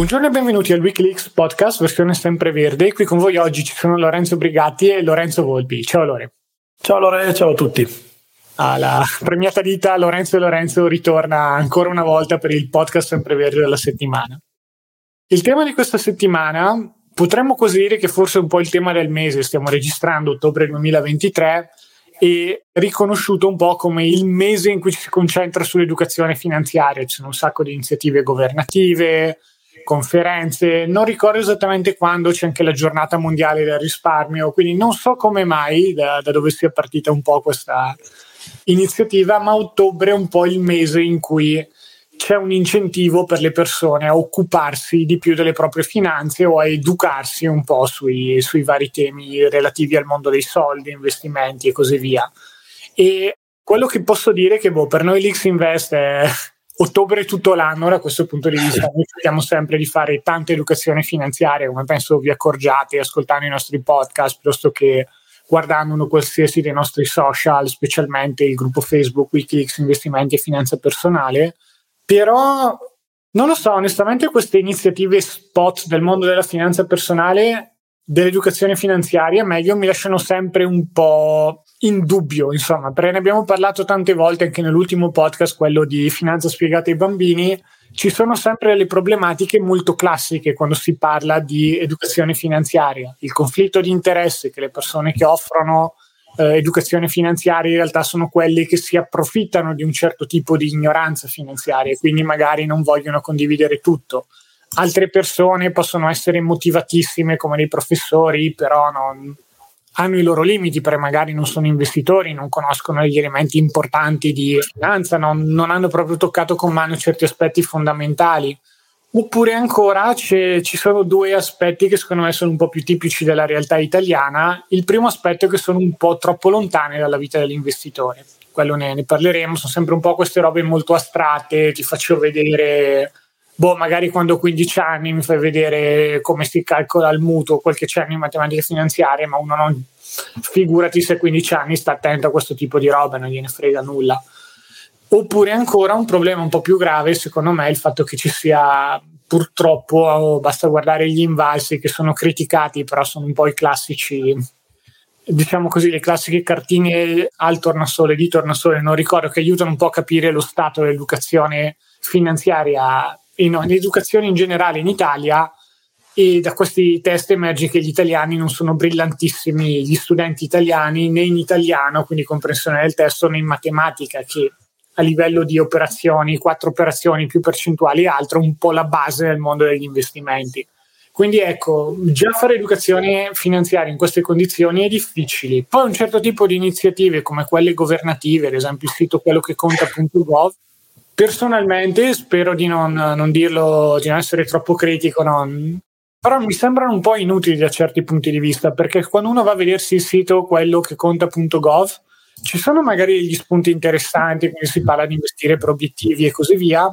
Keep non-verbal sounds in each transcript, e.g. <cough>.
Buongiorno e benvenuti al Wikileaks podcast versione sempreverde. Qui con voi oggi ci sono Lorenzo Brigatti e Lorenzo Volpi. Ciao Lore. Ciao Lore, ciao a tutti. Alla premiata dita Lorenzo e Lorenzo ritorna ancora una volta per il podcast sempreverde della settimana. Il tema di questa settimana potremmo così dire che forse è un po' il tema del mese. Stiamo registrando ottobre 2023 e riconosciuto un po' come il mese in cui ci si concentra sull'educazione finanziaria. Ci sono un sacco di iniziative governative, conferenze, non ricordo esattamente quando c'è anche la giornata mondiale del risparmio, quindi non so come mai da, da dove sia partita un po' questa iniziativa, ma ottobre è un po' il mese in cui c'è un incentivo per le persone a occuparsi di più delle proprie finanze o a educarsi un po' sui, sui vari temi relativi al mondo dei soldi, investimenti e così via. E quello che posso dire è che boh, per noi l'X Invest è, ottobre tutto l'anno da questo punto di vista noi cerchiamo sempre di fare tanta educazione finanziaria come penso vi accorgiate ascoltando i nostri podcast piuttosto che guardando uno qualsiasi dei nostri social specialmente il gruppo Facebook Wikileaks Investimenti e Finanza Personale. Però non lo so onestamente queste iniziative spot del mondo della finanza personale dell'educazione finanziaria meglio mi lasciano sempre un po' in dubbio, insomma, perché ne abbiamo parlato tante volte anche nell'ultimo podcast, quello di finanza spiegata ai bambini. Ci sono sempre le problematiche molto classiche quando si parla di educazione finanziaria, il conflitto di interesse che le persone che offrono eh, educazione finanziaria in realtà sono quelli che si approfittano di un certo tipo di ignoranza finanziaria e quindi magari non vogliono condividere tutto. Altre persone possono essere motivatissime come dei professori, però non, hanno i loro limiti perché magari non sono investitori, non conoscono gli elementi importanti di finanza, non, non hanno proprio toccato con mano certi aspetti fondamentali. Oppure ancora ci sono due aspetti che secondo me sono un po' più tipici della realtà italiana. Il primo aspetto è che sono un po' troppo lontane dalla vita dell'investitore. Quello ne, ne parleremo, sono sempre un po' queste robe molto astratte, ti faccio vedere boh, magari quando ho 15 anni mi fai vedere come si calcola il mutuo, qualche cenno in matematica finanziaria, ma uno non, figurati se a 15 anni sta attento a questo tipo di roba, non gliene frega nulla. Oppure ancora un problema un po' più grave, secondo me, è il fatto che ci sia purtroppo, basta guardare gli invalsi che sono criticati, però sono un po' i classici, diciamo così, le classiche cartine al tornasole, di tornasole, non ricordo, che aiutano un po' a capire lo stato dell'educazione finanziaria in, in educazione in generale in Italia e da questi test emerge che gli italiani non sono brillantissimi, gli studenti italiani né in italiano, quindi comprensione del testo, né in matematica, che a livello di operazioni, quattro operazioni più percentuali e altro, un po' la base del mondo degli investimenti. Quindi ecco, già fare educazione finanziaria in queste condizioni è difficile. Poi un certo tipo di iniziative come quelle governative, ad esempio il sito quello che conta.gov, Personalmente spero di non, non, dirlo, di non essere troppo critico, non, però mi sembrano un po' inutili da certi punti di vista, perché quando uno va a vedersi il sito, quello che conta.gov, ci sono magari degli spunti interessanti, quindi si parla di investire per obiettivi e così via,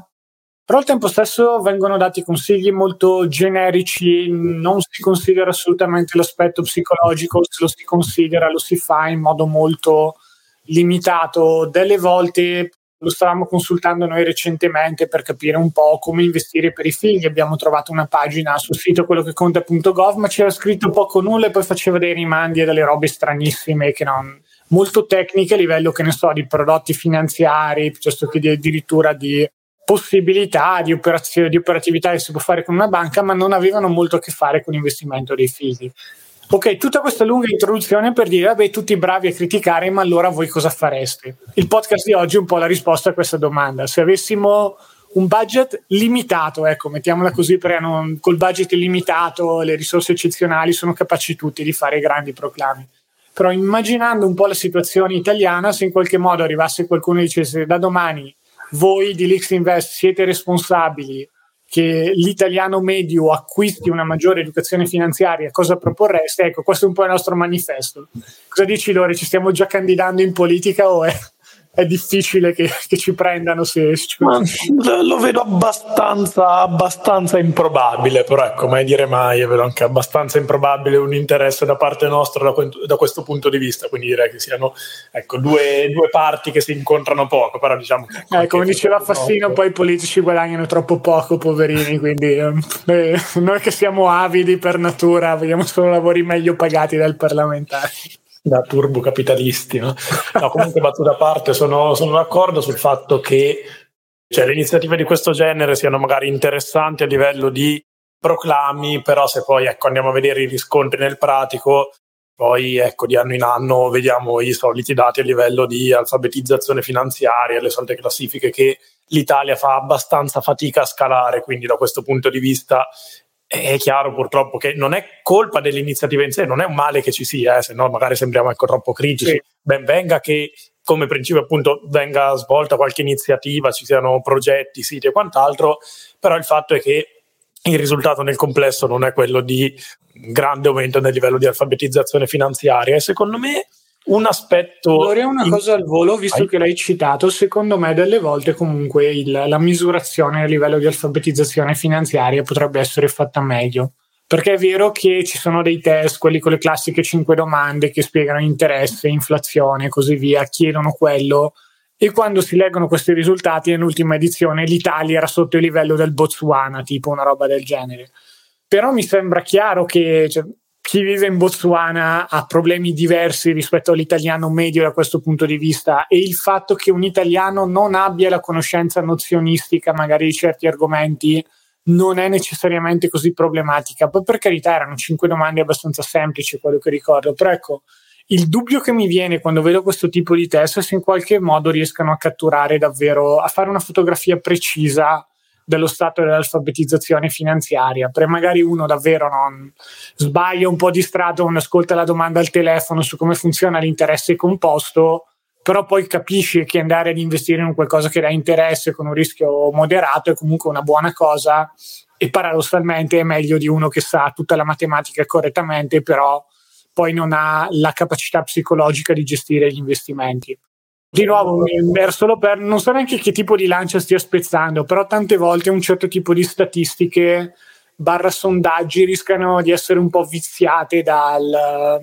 però al tempo stesso vengono dati consigli molto generici, non si considera assolutamente l'aspetto psicologico, se lo si considera lo si fa in modo molto limitato, delle volte lo stavamo consultando noi recentemente per capire un po' come investire per i figli. Abbiamo trovato una pagina sul sito quello che conta.gov, ma c'era scritto poco nulla e poi faceva dei rimandi e delle robe stranissime che non, molto tecniche a livello, che ne so, di prodotti finanziari piuttosto che di, addirittura di possibilità di, di operatività che si può fare con una banca, ma non avevano molto a che fare con l'investimento dei figli. Ok, tutta questa lunga introduzione per dire, vabbè, tutti bravi a criticare, ma allora voi cosa fareste? Il podcast di oggi è un po' la risposta a questa domanda. Se avessimo un budget limitato, ecco, mettiamola così, perché non, col budget limitato, le risorse eccezionali, sono capaci tutti di fare grandi proclami. Però immaginando un po' la situazione italiana, se in qualche modo arrivasse qualcuno e dicesse da domani voi di Lix Invest siete responsabili che l'italiano medio acquisti una maggiore educazione finanziaria, cosa proporreste? Ecco, questo è un po' il nostro manifesto. Cosa dici Lore? Ci stiamo già candidando in politica o è è difficile che, <laughs> che ci prendano se, se ci lo vedo abbastanza, abbastanza improbabile, però ecco, mai dire mai, vedo anche abbastanza improbabile un interesse da parte nostra da, da questo punto di vista, quindi direi che siano ecco, due, due, parti che si incontrano poco, però diciamo che... Eh, come diceva Fassino, poi i politici guadagnano troppo poco, poverini, quindi eh, noi che siamo avidi per natura, vediamo solo lavori meglio pagati dal parlamentare da turbocapitalisti. No? no, comunque battuta a parte, sono, sono d'accordo sul fatto che cioè, le iniziative di questo genere siano magari interessanti a livello di proclami, però se poi ecco, andiamo a vedere i riscontri nel pratico, poi ecco, di anno in anno vediamo i soliti dati a livello di alfabetizzazione finanziaria, le solite classifiche che l'Italia fa abbastanza fatica a scalare, quindi da questo punto di vista è chiaro purtroppo che non è colpa dell'iniziativa in sé, non è un male che ci sia, eh, se no magari sembriamo ecco, troppo critici. Sì. Ben venga che come principio appunto venga svolta qualche iniziativa, ci siano progetti, siti e quant'altro, però il fatto è che il risultato nel complesso non è quello di grande aumento nel livello di alfabetizzazione finanziaria e secondo me un aspetto. Vorrei una in... cosa al volo, visto Vai. che l'hai citato, secondo me delle volte comunque il, la misurazione a livello di alfabetizzazione finanziaria potrebbe essere fatta meglio. Perché è vero che ci sono dei test, quelli con le classiche 5 domande che spiegano interesse, inflazione e così via, chiedono quello. E quando si leggono questi risultati, nell'ultima edizione l'Italia era sotto il livello del Botswana, tipo una roba del genere. Però mi sembra chiaro che cioè, chi vive in Botswana ha problemi diversi rispetto all'italiano medio da questo punto di vista e il fatto che un italiano non abbia la conoscenza nozionistica magari di certi argomenti non è necessariamente così problematica. Poi per carità erano cinque domande abbastanza semplici, quello che ricordo, però ecco, il dubbio che mi viene quando vedo questo tipo di test è se in qualche modo riescano a catturare davvero, a fare una fotografia precisa dello stato dell'alfabetizzazione finanziaria, perché magari uno davvero non sbaglia un po' di strato non ascolta la domanda al telefono su come funziona l'interesse composto, però poi capisce che andare ad investire in qualcosa che dà interesse con un rischio moderato è comunque una buona cosa e paradossalmente è meglio di uno che sa tutta la matematica correttamente, però poi non ha la capacità psicologica di gestire gli investimenti. Di nuovo, era solo per non so neanche che tipo di lancia stia spezzando, però tante volte un certo tipo di statistiche barra sondaggi rischiano di essere un po' viziate dal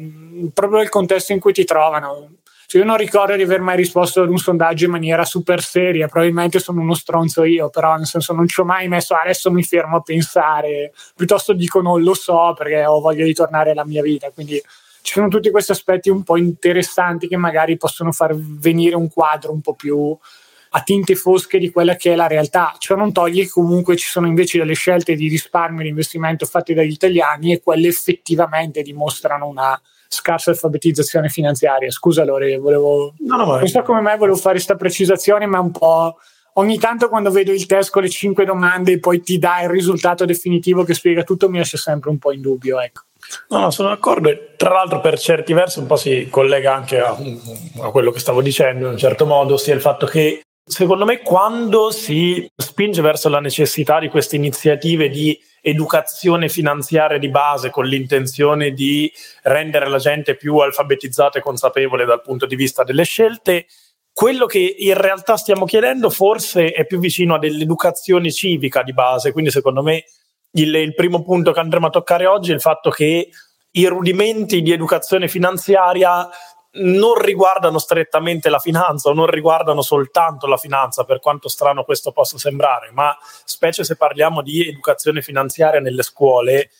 proprio dal contesto in cui ti trovano. Cioè io non ricordo di aver mai risposto ad un sondaggio in maniera super seria, probabilmente sono uno stronzo io, però nel senso non ci ho mai messo adesso mi fermo a pensare, piuttosto dico non lo so perché ho voglia di tornare alla mia vita, quindi ci sono tutti questi aspetti un po' interessanti che magari possono far venire un quadro un po' più a tinte fosche di quella che è la realtà. Ciò non toglie che comunque ci sono invece delle scelte di risparmio e di investimento fatte dagli italiani e quelle effettivamente dimostrano una scarsa alfabetizzazione finanziaria. Scusa Lore, volevo... No, no, non so come mai volevo fare questa precisazione, ma un po'... Ogni tanto quando vedo il test con le cinque domande e poi ti dà il risultato definitivo che spiega tutto, mi lascia sempre un po' in dubbio, ecco. No, no, sono d'accordo e tra l'altro per certi versi un po' si collega anche a, a quello che stavo dicendo in un certo modo, ossia il fatto che secondo me quando si spinge verso la necessità di queste iniziative di educazione finanziaria di base con l'intenzione di rendere la gente più alfabetizzata e consapevole dal punto di vista delle scelte, quello che in realtà stiamo chiedendo forse è più vicino a dell'educazione civica di base, quindi secondo me il, il primo punto che andremo a toccare oggi è il fatto che i rudimenti di educazione finanziaria non riguardano strettamente la finanza o non riguardano soltanto la finanza, per quanto strano questo possa sembrare, ma specie se parliamo di educazione finanziaria nelle scuole,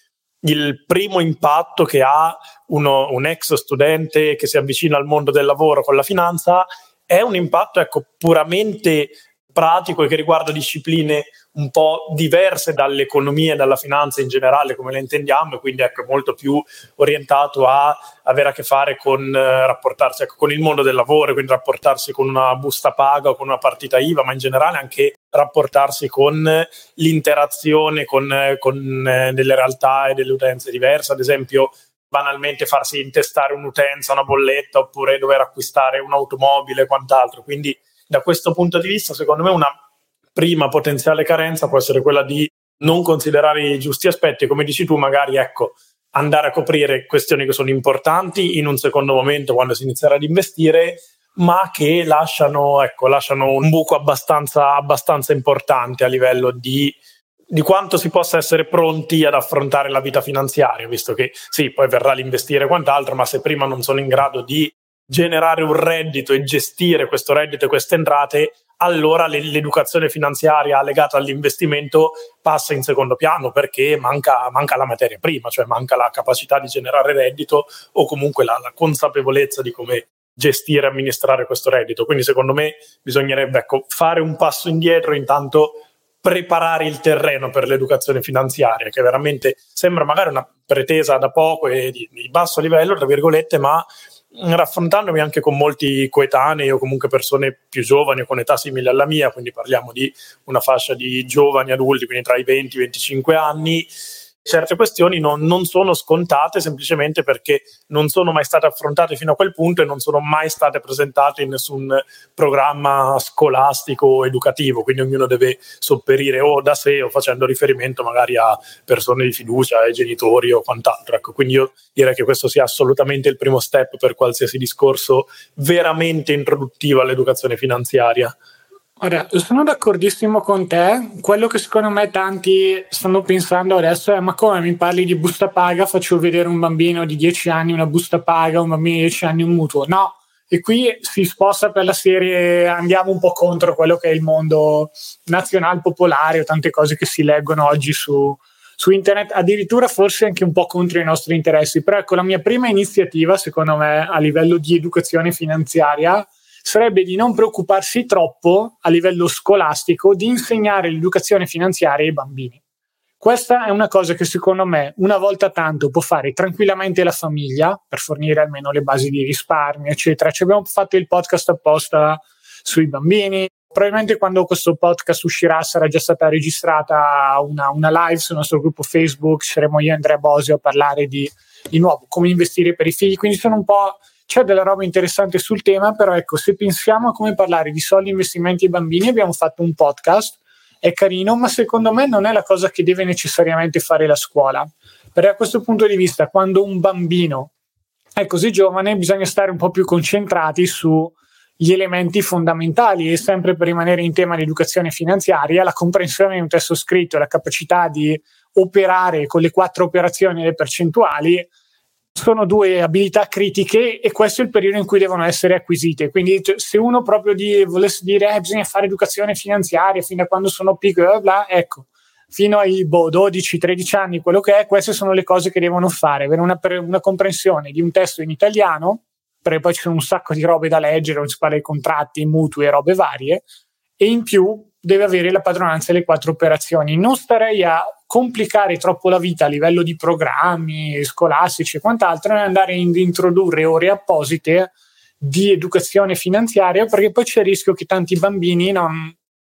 il primo impatto che ha uno, un ex studente che si avvicina al mondo del lavoro con la finanza è un impatto ecco, puramente pratico e che riguarda discipline un po' diverse dall'economia e dalla finanza in generale come le intendiamo e quindi ecco molto più orientato a avere a che fare con eh, rapportarsi ecco, con il mondo del lavoro, quindi rapportarsi con una busta paga o con una partita IVA, ma in generale anche rapportarsi con l'interazione con, con eh, delle realtà e delle utenze diverse, ad esempio banalmente farsi intestare un'utenza, una bolletta oppure dover acquistare un'automobile e quant'altro. Quindi da questo punto di vista, secondo me, una prima potenziale carenza può essere quella di non considerare i giusti aspetti, come dici tu, magari ecco, andare a coprire questioni che sono importanti in un secondo momento quando si inizierà ad investire, ma che lasciano, ecco, lasciano un buco abbastanza, abbastanza importante a livello di, di, quanto si possa essere pronti ad affrontare la vita finanziaria, visto che sì, poi verrà l'investire e quant'altro, ma se prima non sono in grado di generare un reddito e gestire questo reddito e queste entrate, allora l'educazione finanziaria legata all'investimento passa in secondo piano perché manca, manca, la materia prima, cioè manca la capacità di generare reddito o comunque la, la consapevolezza di come gestire e amministrare questo reddito. Quindi secondo me bisognerebbe ecco, fare un passo indietro intanto preparare il terreno per l'educazione finanziaria, che veramente sembra magari una pretesa da poco e di, di basso livello, tra virgolette, ma raffrontandomi anche con molti coetanei o comunque persone più giovani o con età simile alla mia, quindi parliamo di una fascia di giovani adulti, quindi tra i 20 e i 25 anni, certe questioni non, non, sono scontate semplicemente perché non sono mai state affrontate fino a quel punto e non sono mai state presentate in nessun programma scolastico o educativo, quindi ognuno deve sopperire o da sé o facendo riferimento magari a persone di fiducia, ai genitori o quant'altro. Ecco, quindi io direi che questo sia assolutamente il primo step per qualsiasi discorso veramente introduttivo all'educazione finanziaria. Ora, sono d'accordissimo con te. Quello che secondo me tanti stanno pensando adesso è: ma come mi parli di busta paga? Faccio vedere un bambino di 10 anni una busta paga, un bambino di 10 anni un mutuo. No, e qui si sposta per la serie, andiamo un po' contro quello che è il mondo nazional popolare o tante cose che si leggono oggi su, su internet, addirittura forse anche un po' contro i nostri interessi. Però ecco, la mia prima iniziativa, secondo me, a livello di educazione finanziaria sarebbe di non preoccuparsi troppo a livello scolastico di insegnare l'educazione finanziaria ai bambini. Questa è una cosa che secondo me una volta tanto può fare tranquillamente la famiglia per fornire almeno le basi di risparmio, eccetera. Ci abbiamo fatto il podcast apposta sui bambini. Probabilmente quando questo podcast uscirà sarà già stata registrata una, una live sul nostro gruppo Facebook. Saremo io e Andrea Bosio a parlare di, di nuovo come investire per i figli. Quindi sono un po' c'è della roba interessante sul tema, però ecco, se pensiamo a come parlare di soldi, investimenti ai bambini, abbiamo fatto un podcast, è carino, ma secondo me non è la cosa che deve necessariamente fare la scuola. Perché a questo punto di vista, quando un bambino è così giovane, bisogna stare un po' più concentrati sugli elementi fondamentali e sempre per rimanere in tema di educazione finanziaria, la comprensione di un testo scritto, la capacità di operare con le quattro operazioni e le percentuali sono due abilità critiche e questo è il periodo in cui devono essere acquisite. Quindi cioè, se uno proprio di, volesse dire eh, bisogna fare educazione finanziaria fin da quando sono piccolo, bla ecco, fino ai boh, 12-13 anni, quello che è, queste sono le cose che devono fare, avere una, una comprensione di un testo in italiano, perché poi ci sono un sacco di robe da leggere, si parla di contratti, mutui e robe varie, e in più deve avere la padronanza delle quattro operazioni. Non starei a complicare troppo la vita a livello di programmi scolastici e quant'altro e andare ad introdurre ore apposite di educazione finanziaria perché poi c'è il rischio che tanti bambini non,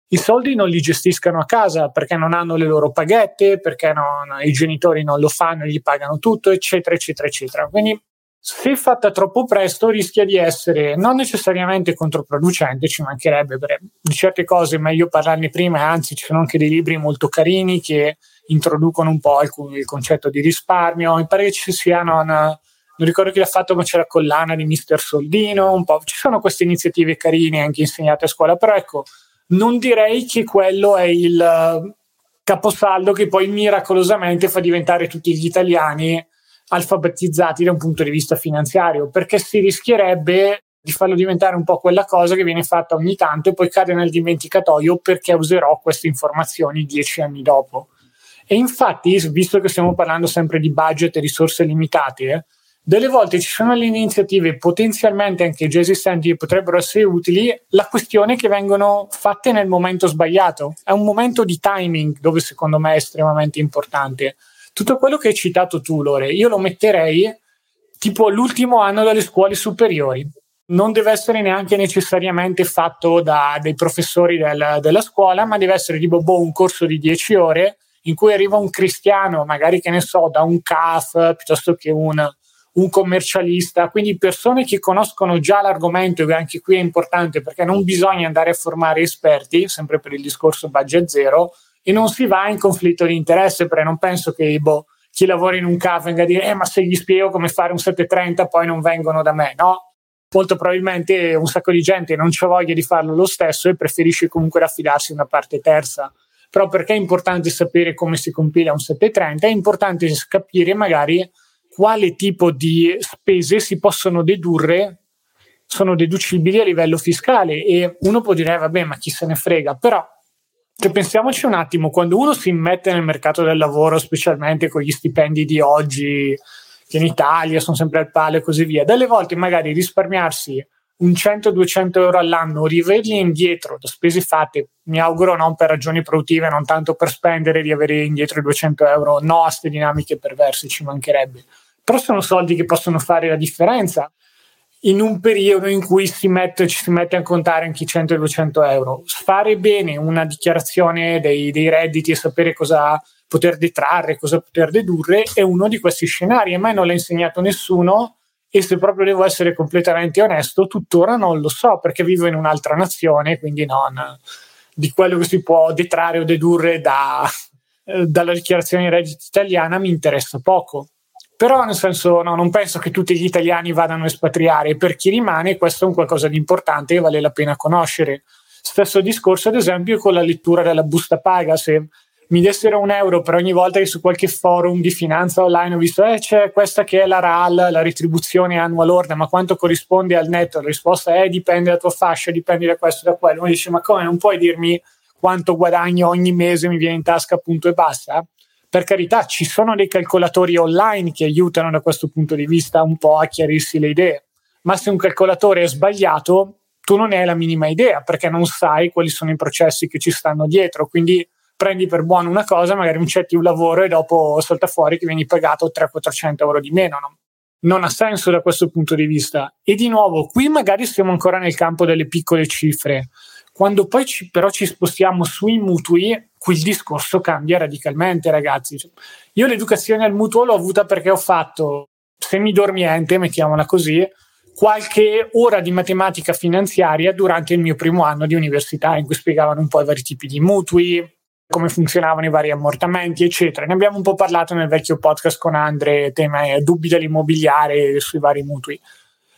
i soldi non li gestiscano a casa perché non hanno le loro paghette, perché non, i genitori non lo fanno, gli pagano tutto, eccetera, eccetera, eccetera. Quindi se fatta troppo presto rischia di essere non necessariamente controproducente, ci mancherebbe, perché di certe cose meglio parlarne prima, anzi ci sono anche dei libri molto carini che introducono un po' il, il concetto di risparmio, mi pare che ci siano una, non ricordo chi l'ha fatto, ma c'è la collana di Mister Soldino, un po'. Ci sono queste iniziative carine anche insegnate a scuola, però ecco, non direi che quello è il caposaldo che poi miracolosamente fa diventare tutti gli italiani alfabetizzati da un punto di vista finanziario, perché si rischierebbe di farlo diventare un po' quella cosa che viene fatta ogni tanto e poi cade nel dimenticatoio perché userò queste informazioni dieci anni dopo. E infatti, visto che stiamo parlando sempre di budget e risorse limitate, delle volte ci sono le iniziative potenzialmente anche già esistenti che potrebbero essere utili, la questione è che vengono fatte nel momento sbagliato. È un momento di timing dove secondo me è estremamente importante tutto quello che hai citato tu, Lore, io lo metterei tipo l'ultimo anno delle scuole superiori. Non deve essere neanche necessariamente fatto da dei professori del, della scuola, ma deve essere tipo boh, un corso di 10 ore in cui arriva un cristiano, magari che ne so, da un CAF piuttosto che un, un commercialista, quindi persone che conoscono già l'argomento, e anche qui è importante perché non bisogna andare a formare esperti, sempre per il discorso budget zero, e non si va in conflitto di interesse perché non penso che boh, chi lavora in un CAF venga a dire eh, ma se gli spiego come fare un 730 poi non vengono da me, no? molto probabilmente un sacco di gente non c'ha voglia di farlo lo stesso e preferisce comunque affidarsi a una parte terza. Però perché è importante sapere come si compila un 730? È importante capire magari quale tipo di spese si possono dedurre, sono deducibili a livello fiscale e uno può dire, eh, vabbè, ma chi se ne frega, però cioè, pensiamoci un attimo, quando uno si immette nel mercato del lavoro, specialmente con gli stipendi di oggi, che in Italia sono sempre al palo e così via, delle volte magari risparmiarsi un 100-200 euro all'anno, rivederli indietro da spese fatte, mi auguro non per ragioni produttive, non tanto per spendere, di avere indietro i 200 euro, no a queste dinamiche perverse, ci mancherebbe. Però sono soldi che possono fare la differenza in un periodo in cui si mette, ci si mette a contare anche i 100-200 euro. Fare bene una dichiarazione dei, dei, redditi e sapere cosa poter detrarre, cosa poter dedurre è uno di questi scenari. A me non l'ha insegnato nessuno e se proprio devo essere completamente onesto, tuttora non lo so perché vivo in un'altra nazione, quindi non di quello che si può detrarre o dedurre da, eh, dalla dichiarazione di reddito italiana mi interessa poco però nel senso no, non penso che tutti gli italiani vadano a espatriare, per chi rimane questo è un qualcosa di importante che vale la pena conoscere. Stesso discorso ad esempio con la lettura della busta paga, se mi dessero un euro per ogni volta che su qualche forum di finanza online ho visto eh, c'è questa che è la RAL, la retribuzione annua lorda, ma quanto corrisponde al netto? La risposta è dipende dalla tua fascia, dipende da questo e da quello. Uno dice ma come non puoi dirmi quanto guadagno ogni mese mi viene in tasca appunto e basta? Per carità ci sono dei calcolatori online che aiutano da questo punto di vista un po' a chiarirsi le idee, ma se un calcolatore è sbagliato tu non ne hai la minima idea perché non sai quali sono i processi che ci stanno dietro, quindi prendi per buono una cosa, magari accetti un lavoro e dopo salta fuori che vieni pagato 300-400 euro di meno. No? Non ha senso da questo punto di vista. E di nuovo, qui magari siamo ancora nel campo delle piccole cifre. Quando poi ci, però ci spostiamo sui mutui, qui il discorso cambia radicalmente, ragazzi. Io l'educazione al mutuo l'ho avuta perché ho fatto semidormiente, mettiamola così, qualche ora di matematica finanziaria durante il mio primo anno di università, in cui spiegavano un po' i vari tipi di mutui, come funzionavano i vari ammortamenti, eccetera. Ne abbiamo un po' parlato nel vecchio podcast con Andre, tema dubbi dell'immobiliare sui vari mutui.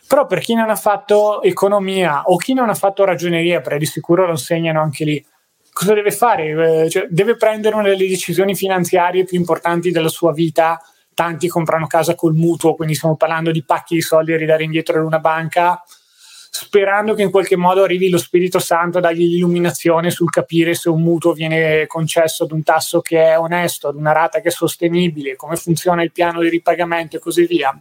Però per chi non ha fatto economia o chi non ha fatto ragioneria, perché di sicuro lo insegnano anche lì, cosa deve fare? Eh, cioè, deve prendere una delle decisioni finanziarie più importanti della sua vita. Tanti comprano casa col mutuo, quindi stiamo parlando di pacchi di soldi da ridare indietro ad una banca, sperando che in qualche modo arrivi lo Spirito Santo a dargli l'illuminazione sul capire se un mutuo viene concesso ad un tasso che è onesto, ad una rata che è sostenibile, come funziona il piano di ripagamento e così via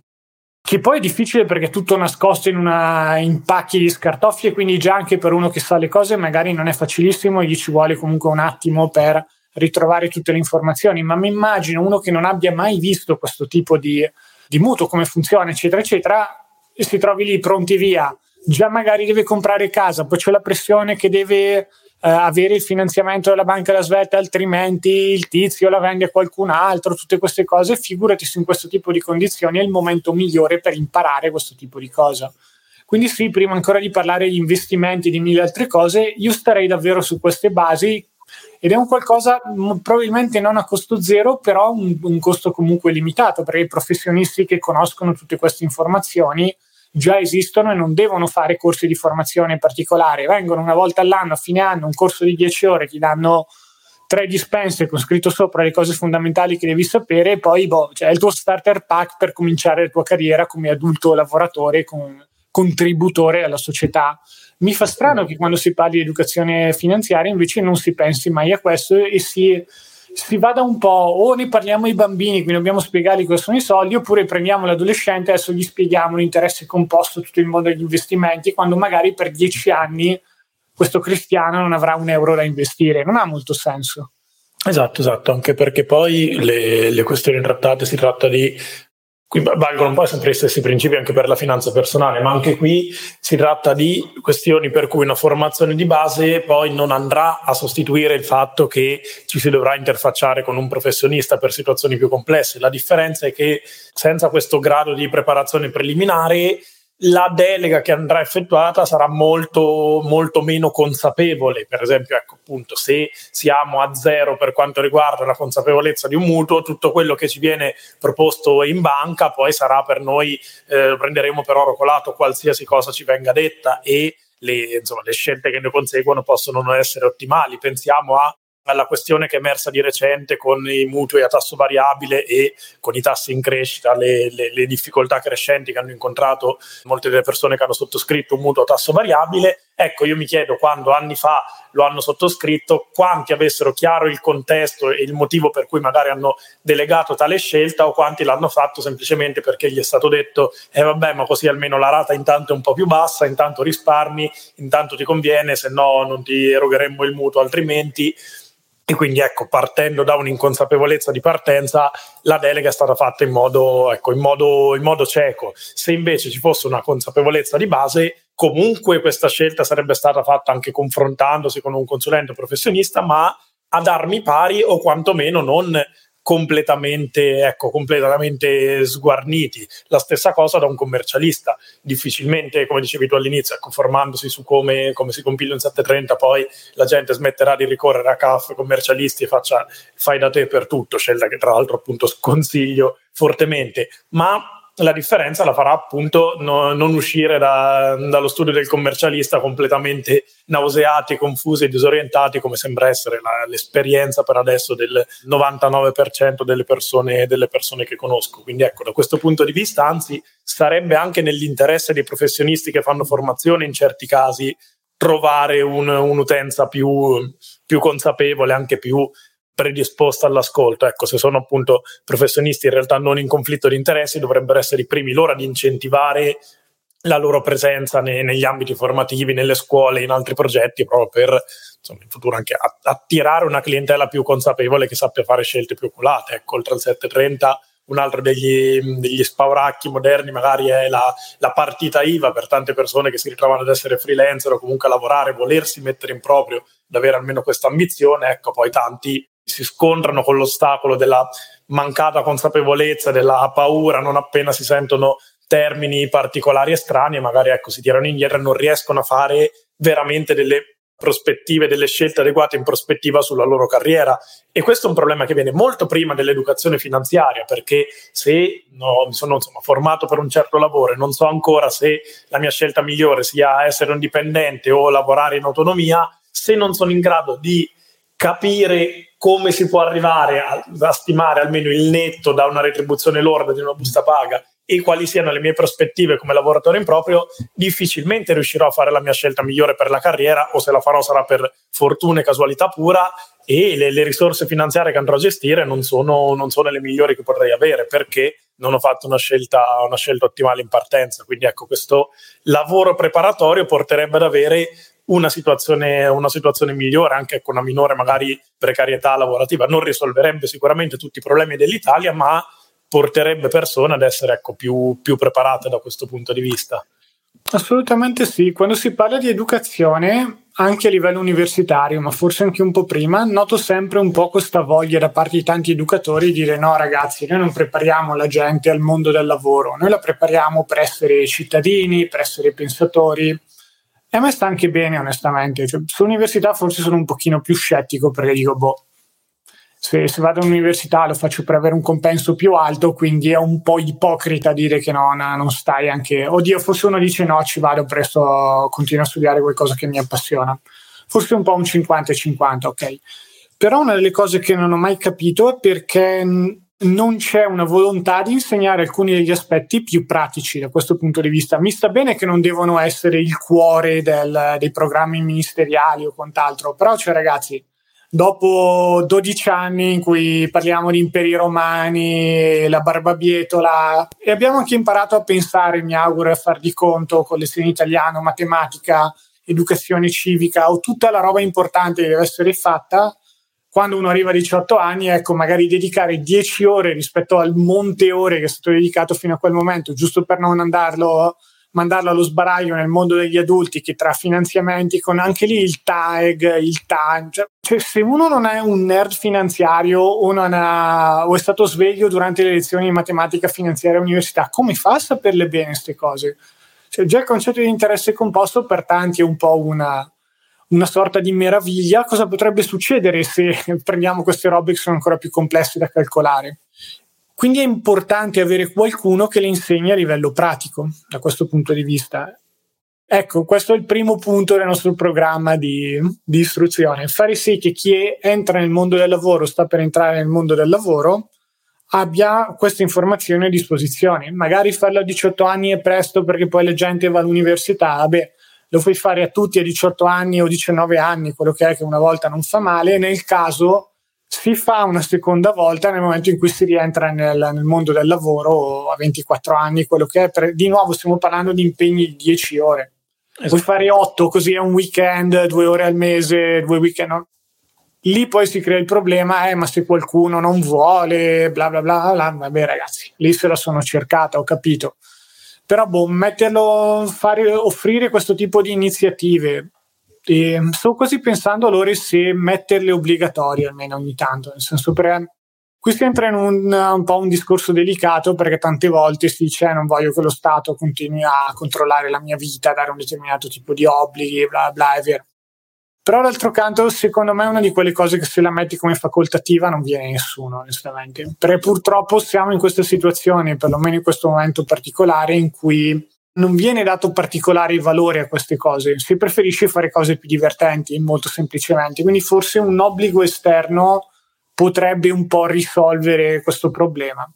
che poi è difficile perché è tutto nascosto in, una, in pacchi di scartoffie, quindi già anche per uno che sa le cose magari non è facilissimo, gli ci vuole comunque un attimo per ritrovare tutte le informazioni, ma mi immagino uno che non abbia mai visto questo tipo di, di mutuo, come funziona, eccetera, eccetera, e si trovi lì pronti via, già magari deve comprare casa, poi c'è la pressione che deve eh, avere il finanziamento della banca da svelta, altrimenti il tizio la vende a qualcun altro, tutte queste cose, figurati se in questo tipo di condizioni è il momento migliore per imparare questo tipo di cosa. Quindi sì, prima ancora di parlare di investimenti e di mille altre cose, io starei davvero su queste basi ed è un qualcosa probabilmente non a costo zero, però un, un costo comunque limitato, perché i professionisti che conoscono tutte queste informazioni già esistono e non devono fare corsi di formazione particolare, vengono una volta all'anno, a fine anno, un corso di 10 ore, ti danno tre dispense con scritto sopra le cose fondamentali che devi sapere e poi boh, cioè, è il tuo starter pack per cominciare la tua carriera come adulto lavoratore, con, contributore alla società. Mi fa strano che quando si parli di educazione finanziaria invece non si pensi mai a questo e si si vada un po' o ne parliamo ai bambini, quindi dobbiamo spiegargli cosa sono i soldi, oppure prendiamo l'adolescente e adesso gli spieghiamo l'interesse composto, tutto il mondo degli investimenti, quando magari per dieci anni questo cristiano non avrà un euro da investire. Non ha molto senso. Esatto, esatto, anche perché poi le, le questioni trattate si tratta di Qui valgono un po' sempre gli stessi principi anche per la finanza personale, ma anche qui si tratta di questioni per cui una formazione di base poi non andrà a sostituire il fatto che ci si dovrà interfacciare con un professionista per situazioni più complesse. La differenza è che senza questo grado di preparazione preliminare la delega che andrà effettuata sarà molto, molto meno consapevole. Per esempio, ecco appunto, se siamo a zero per quanto riguarda la consapevolezza di un mutuo, tutto quello che ci viene proposto in banca poi sarà per noi, eh, prenderemo per oro colato qualsiasi cosa ci venga detta e le, insomma, le scelte che ne conseguono possono non essere ottimali. Pensiamo a alla questione che è emersa di recente con i mutui a tasso variabile e con i tassi in crescita, le, le, le, difficoltà crescenti che hanno incontrato molte delle persone che hanno sottoscritto un mutuo a tasso variabile. Ecco, io mi chiedo quando anni fa lo hanno sottoscritto, quanti avessero chiaro il contesto e il motivo per cui magari hanno delegato tale scelta o quanti l'hanno fatto semplicemente perché gli è stato detto, eh vabbè, ma così almeno la rata intanto è un po' più bassa, intanto risparmi, intanto ti conviene, se no non ti erogheremmo il mutuo altrimenti e quindi ecco, partendo da un'inconsapevolezza di partenza, la delega è stata fatta in modo, ecco, in modo, in modo cieco. Se invece ci fosse una consapevolezza di base, comunque questa scelta sarebbe stata fatta anche confrontandosi con un consulente professionista, ma ad armi pari o quantomeno non completamente, ecco, completamente sguarniti. La stessa cosa da un commercialista. Difficilmente, come dicevi tu all'inizio, ecco, formandosi su come, come, si compila un 730, poi la gente smetterà di ricorrere a CAF, commercialisti e faccia fai da te per tutto, scelta che tra l'altro appunto sconsiglio fortemente. Ma la differenza la farà appunto no, non uscire da, dallo studio del commercialista completamente nauseati, confusi e disorientati come sembra essere la, l'esperienza per adesso del 99% delle persone, delle persone che conosco. Quindi ecco, da questo punto di vista, anzi, sarebbe anche nell'interesse dei professionisti che fanno formazione in certi casi trovare un, un'utenza più, più consapevole, anche più predisposta all'ascolto. Ecco, se sono appunto professionisti in realtà non in conflitto di interessi, dovrebbero essere i primi loro ad incentivare la loro presenza nei, negli ambiti formativi, nelle scuole, in altri progetti, proprio per insomma, in futuro anche attirare una clientela più consapevole che sappia fare scelte più oculate. Ecco, oltre al 730 un altro degli, degli spauracchi moderni magari è la, la, partita IVA per tante persone che si ritrovano ad essere freelancer o comunque a lavorare, volersi mettere in proprio, ad avere almeno questa ambizione, ecco poi tanti si scontrano con l'ostacolo della mancata consapevolezza, della paura, non appena si sentono termini particolari e strani, magari ecco, si tirano indietro e non riescono a fare veramente delle prospettive, delle scelte adeguate in prospettiva sulla loro carriera. E questo è un problema che viene molto prima dell'educazione finanziaria, perché se no, mi sono insomma, formato per un certo lavoro e non so ancora se la mia scelta migliore sia essere un dipendente o lavorare in autonomia, se non sono in grado di capire come si può arrivare a, a, stimare almeno il netto da una retribuzione lorda di una busta paga e quali siano le mie prospettive come lavoratore in proprio, difficilmente riuscirò a fare la mia scelta migliore per la carriera o se la farò sarà per fortuna e casualità pura e le, le risorse finanziarie che andrò a gestire non sono, non sono, le migliori che potrei avere perché non ho fatto una scelta, una scelta ottimale in partenza. Quindi ecco, questo lavoro preparatorio porterebbe ad avere una situazione, una situazione migliore, anche con una minore magari precarietà lavorativa. Non risolverebbe sicuramente tutti i problemi dell'Italia, ma porterebbe persone ad essere ecco, più, più preparate da questo punto di vista. Assolutamente sì, quando si parla di educazione, anche a livello universitario, ma forse anche un po' prima, noto sempre un po' questa voglia da parte di tanti educatori di dire no ragazzi, noi non prepariamo la gente al mondo del lavoro, noi la prepariamo per essere cittadini, per essere pensatori, e a me sta anche bene, onestamente. Cioè, sull'università forse sono un pochino più scettico perché dico, boh, se, se, vado all'università lo faccio per avere un compenso più alto, quindi è un po' ipocrita dire che no, no, non stai anche... Oddio, forse uno dice no, ci vado presto, continuo a studiare qualcosa che mi appassiona. Forse un po' un 50-50, ok. Però una delle cose che non ho mai capito è perché non c'è una volontà di insegnare alcuni degli aspetti più pratici da questo punto di vista. Mi sta bene che non devono essere il cuore del, dei programmi ministeriali o quant'altro, però cioè ragazzi, dopo 12 anni in cui parliamo di imperi romani, la barbabietola, e abbiamo anche imparato a pensare, mi auguro, a far di conto con lezioni italiano, matematica, educazione civica o tutta la roba importante che deve essere fatta, quando uno arriva a 18 anni, ecco, magari dedicare 10 ore rispetto al monte ore che è stato dedicato fino a quel momento, giusto per non andarlo, mandarlo allo sbaraglio nel mondo degli adulti, che tra finanziamenti, con anche lì il TAG, il cioè, cioè, se uno non è un nerd finanziario o, ha, o è stato sveglio durante le lezioni di matematica finanziaria all'università, come fa a saperle bene queste cose? Cioè, già il concetto di interesse composto per tanti è un po' una, una sorta di meraviglia. Cosa potrebbe succedere se <laughs> prendiamo queste robe che sono ancora più complesse da calcolare? Quindi è importante avere qualcuno che le insegni a livello pratico da questo punto di vista. Ecco, questo è il primo punto del nostro programma di, di istruzione, fare sì che chi entra nel mondo del lavoro, sta per entrare nel mondo del lavoro, abbia queste informazioni a disposizione. Magari farlo a 18 anni è presto perché poi la gente va all'università, vabbè, lo puoi fare a tutti a 18 anni o 19 anni, quello che è che una volta non fa male, nel caso si fa una seconda volta nel momento in cui si rientra nel, nel mondo del lavoro a 24 anni, quello che è, per, di nuovo stiamo parlando di impegni di 10 ore. Esatto. Puoi fare 8 così è un weekend, due ore al mese, due weekend. No? Lì poi si crea il problema, eh, ma se qualcuno non vuole, bla bla bla, bla vabbè ragazzi, lì se la sono cercata, ho capito. Però boh, metterlo, fare, offrire questo tipo di iniziative, e sto quasi pensando allora se metterle obbligatorie almeno ogni tanto, nel senso per qui si entra in un, un, po' un discorso delicato perché tante volte si dice eh, non voglio che lo Stato continui a controllare la mia vita, dare un determinato tipo di obblighi, bla bla, è vero. Però d'altro canto, secondo me è una di quelle cose che se la metti come facoltativa non viene nessuno, onestamente. Perché purtroppo siamo in questa situazione, perlomeno in questo momento particolare, in cui non viene dato particolare valore a queste cose, si preferisce fare cose più divertenti, molto semplicemente. Quindi forse un obbligo esterno potrebbe un po' risolvere questo problema.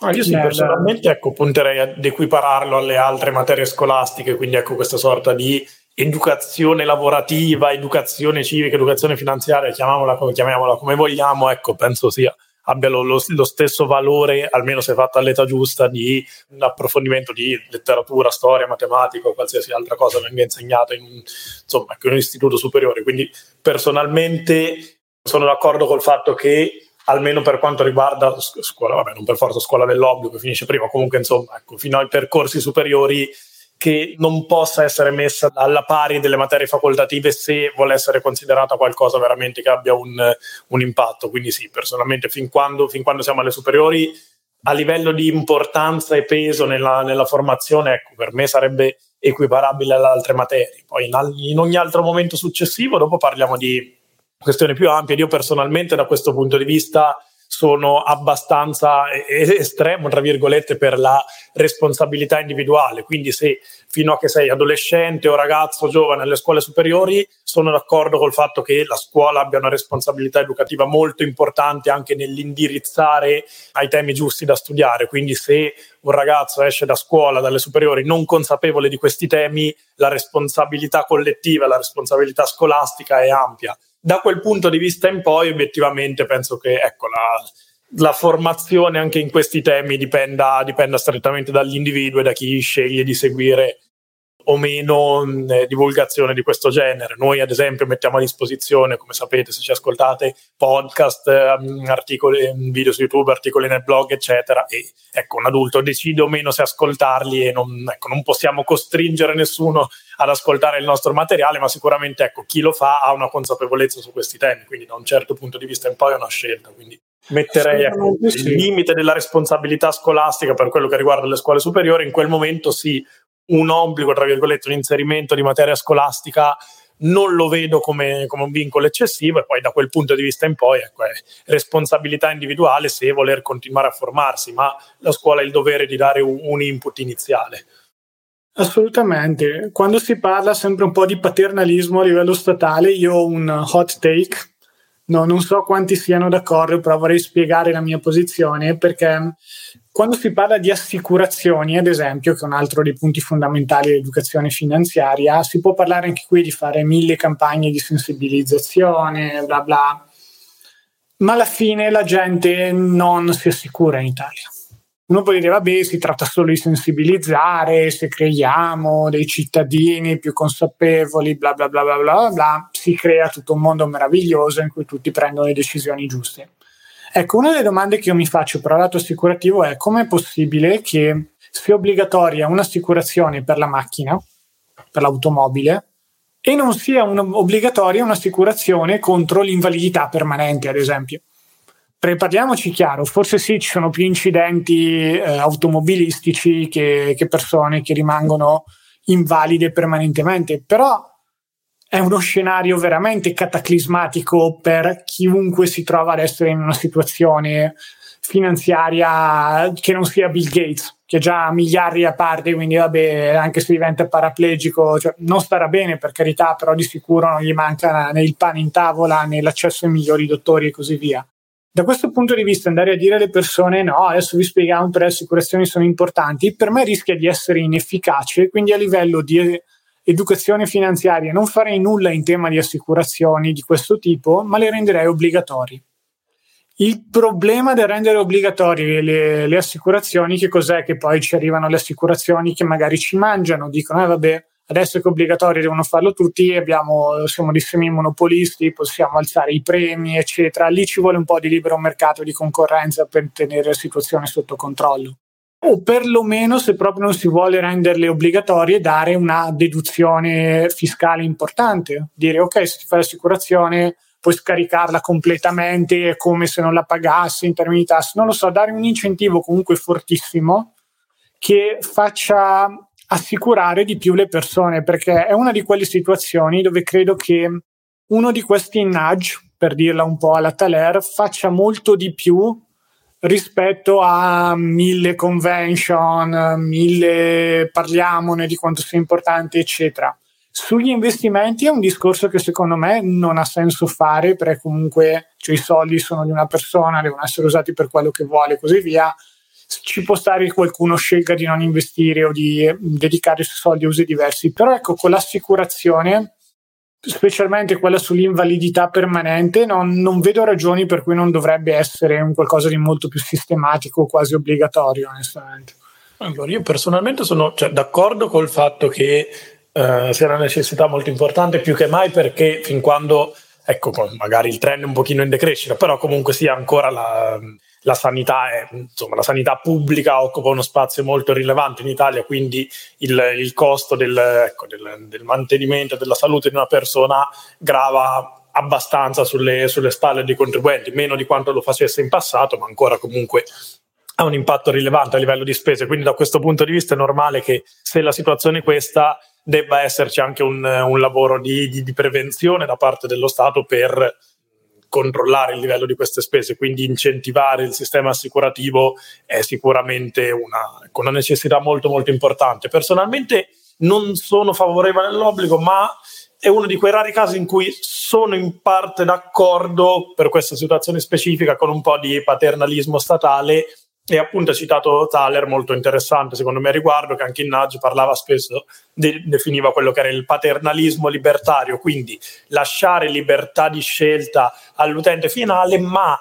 Ah, io sì, personalmente ecco, punterei ad equipararlo alle altre materie scolastiche, quindi ecco questa sorta di educazione lavorativa, educazione civica, educazione finanziaria, chiamiamola, chiamiamola come vogliamo, ecco, penso sia abbia lo, lo, lo, stesso valore, almeno se fatta all'età giusta, di un approfondimento di letteratura, storia, matematica o qualsiasi altra cosa venga insegnata in, insomma, in un istituto superiore. Quindi personalmente sono d'accordo col fatto che almeno per quanto riguarda scuola, vabbè, non per forza scuola dell'obbligo, finisce prima, comunque insomma, ecco, fino ai percorsi superiori che non possa essere messa alla pari delle materie facoltative se vuole essere considerata qualcosa veramente che abbia un, un impatto. Quindi sì, personalmente fin quando, fin quando, siamo alle superiori, a livello di importanza e peso nella, nella formazione, ecco, per me sarebbe equiparabile alle altre materie. Poi in, in ogni altro momento successivo, dopo parliamo di questioni più ampie. Io personalmente da questo punto di vista sono abbastanza estremo, tra virgolette, per la responsabilità individuale. Quindi se fino a che sei adolescente o ragazzo giovane alle scuole superiori, sono d'accordo col fatto che la scuola abbia una responsabilità educativa molto importante anche nell'indirizzare ai temi giusti da studiare. Quindi se un ragazzo esce da scuola, dalle superiori, non consapevole di questi temi, la responsabilità collettiva, la responsabilità scolastica è ampia da quel punto di vista in poi, obiettivamente, penso che ecco, la, la formazione anche in questi temi dipenda, dipenda strettamente dagli individui e da chi sceglie di seguire o meno mh, eh, divulgazione di questo genere. Noi, ad esempio, mettiamo a disposizione, come sapete, se ci ascoltate, podcast, um, articoli, video su YouTube, articoli nel blog, eccetera. E ecco, un adulto decide o meno se ascoltarli e non, ecco, non possiamo costringere nessuno ad ascoltare il nostro materiale, ma sicuramente ecco, chi lo fa ha una consapevolezza su questi temi, quindi da un certo punto di vista in poi è una scelta. Quindi metterei ecco, il limite della responsabilità scolastica per quello che riguarda le scuole superiori, in quel momento sì, un obbligo, tra virgolette, un inserimento di materia scolastica non lo vedo come, come, un vincolo eccessivo e poi da quel punto di vista in poi ecco, è responsabilità individuale se voler continuare a formarsi, ma la scuola ha il dovere di dare un, un input iniziale. Assolutamente, quando si parla sempre un po' di paternalismo a livello statale, io ho un hot take No, non so quanti siano d'accordo, però vorrei spiegare la mia posizione perché quando si parla di assicurazioni, ad esempio, che è un altro dei punti fondamentali dell'educazione finanziaria, si può parlare anche qui di fare mille campagne di sensibilizzazione, bla bla, ma alla fine la gente non si assicura in Italia. Uno può dire, vabbè, si tratta solo di sensibilizzare, se creiamo dei cittadini più consapevoli, bla bla bla bla bla bla, si crea tutto un mondo meraviglioso in cui tutti prendono le decisioni giuste. Ecco, una delle domande che io mi faccio per lato assicurativo è come è possibile che sia obbligatoria un'assicurazione per la macchina, per l'automobile, e non sia un, obbligatoria un'assicurazione contro l'invalidità permanente, ad esempio. parliamoci chiaro, forse sì, ci sono più incidenti eh, automobilistici che, che persone che rimangono invalide permanentemente, però è uno scenario veramente cataclismatico per chiunque si trova ad essere in una situazione finanziaria che non sia Bill Gates, che già miliardi a parte, quindi vabbè, anche se diventa paraplegico, cioè, non starà bene per carità, però di sicuro non gli manca né il pane in tavola né l'accesso ai migliori dottori e così via. Da questo punto di vista andare a dire alle persone no, adesso vi spieghiamo perché le assicurazioni sono importanti, per me rischia di essere inefficace, quindi a livello di educazione finanziaria, non farei nulla in tema di assicurazioni di questo tipo, ma le renderei obbligatorie. Il problema del rendere obbligatorie le, le, assicurazioni, che cos'è che poi ci arrivano le assicurazioni che magari ci mangiano, dicono eh vabbè, adesso che è obbligatorio devono farlo tutti, abbiamo, siamo dei semi-monopolisti, possiamo alzare i premi, eccetera. Lì ci vuole un po' di libero mercato di concorrenza per tenere la situazione sotto controllo o perlomeno se proprio non si vuole renderle obbligatorie dare una deduzione fiscale importante. Dire ok se ti fai l'assicurazione puoi scaricarla completamente come se non la pagassi in termini di tasse non lo so dare un incentivo comunque fortissimo che faccia assicurare di più le persone perché è una di quelle situazioni dove credo che uno di questi nudge per dirla un po' alla Taler faccia molto di più rispetto a mille convention, mille parliamone di quanto sia importante, eccetera. Sugli investimenti è un discorso che secondo me non ha senso fare perché comunque cioè, i soldi sono di una persona, devono essere usati per quello che vuole e così via. Ci può stare che qualcuno scelga di non investire o di dedicare i suoi soldi a usi diversi, però ecco, con l'assicurazione specialmente quella sull'invalidità permanente, non, non, vedo ragioni per cui non dovrebbe essere un qualcosa di molto più sistematico, quasi obbligatorio, onestamente. Allora, io personalmente sono cioè, d'accordo col fatto che eh, sia una necessità molto importante, più che mai perché fin quando, ecco, magari il trend è un pochino in decrescita, però comunque sia ancora la, la sanità, è, insomma, la sanità pubblica occupa uno spazio molto rilevante in Italia, quindi il, il costo del, ecco, del, del mantenimento della salute di una persona grava abbastanza sulle, sulle, spalle dei contribuenti, meno di quanto lo facesse in passato, ma ancora comunque ha un impatto rilevante a livello di spese. Quindi da questo punto di vista è normale che se la situazione è questa debba esserci anche un, un lavoro di, di, di prevenzione da parte dello Stato per controllare il livello di queste spese, quindi incentivare il sistema assicurativo è sicuramente una, una necessità molto molto importante. Personalmente non sono favorevole all'obbligo, ma è uno di quei rari casi in cui sono in parte d'accordo per questa situazione specifica con un po' di paternalismo statale e appunto ha citato Thaler, molto interessante secondo me a riguardo, che anche in Nudge parlava spesso, de- definiva quello che era il paternalismo libertario, quindi lasciare libertà di scelta all'utente finale, ma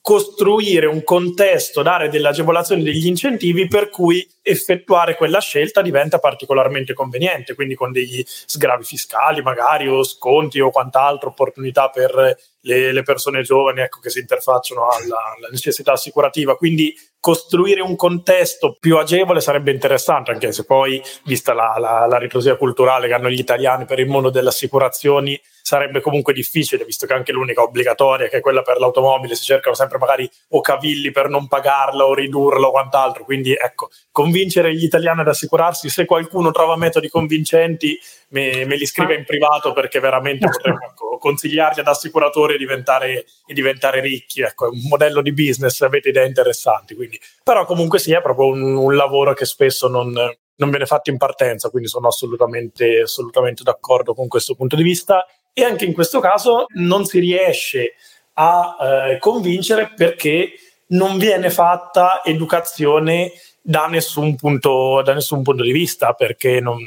costruire un contesto, dare delle agevolazioni, degli incentivi per cui effettuare quella scelta diventa particolarmente conveniente, quindi con degli sgravi fiscali magari o sconti o quant'altro, opportunità per le, le persone giovani ecco, che si interfacciano alla, alla, necessità assicurativa. Quindi costruire un contesto più agevole sarebbe interessante, anche se poi, vista la, la, la ritrosia culturale che hanno gli italiani per il mondo delle assicurazioni, sarebbe comunque difficile, visto che anche l'unica obbligatoria, che è quella per l'automobile, si cercano sempre magari o cavilli per non pagarla o ridurla o quant'altro. Quindi ecco, convincere gli italiani ad assicurarsi, se qualcuno trova metodi convincenti, me, me li scrive in privato perché veramente potremmo ecco, consigliargli ad assicuratori e diventare, e diventare ricchi. Ecco, è un modello di business, avete idee interessanti. Quindi. Però comunque sì, è proprio un, un lavoro che spesso non, non viene fatto in partenza, quindi sono assolutamente, assolutamente d'accordo con questo punto di vista. E anche in questo caso non si riesce a eh, convincere perché non viene fatta educazione da nessun punto, da nessun punto di vista, perché non,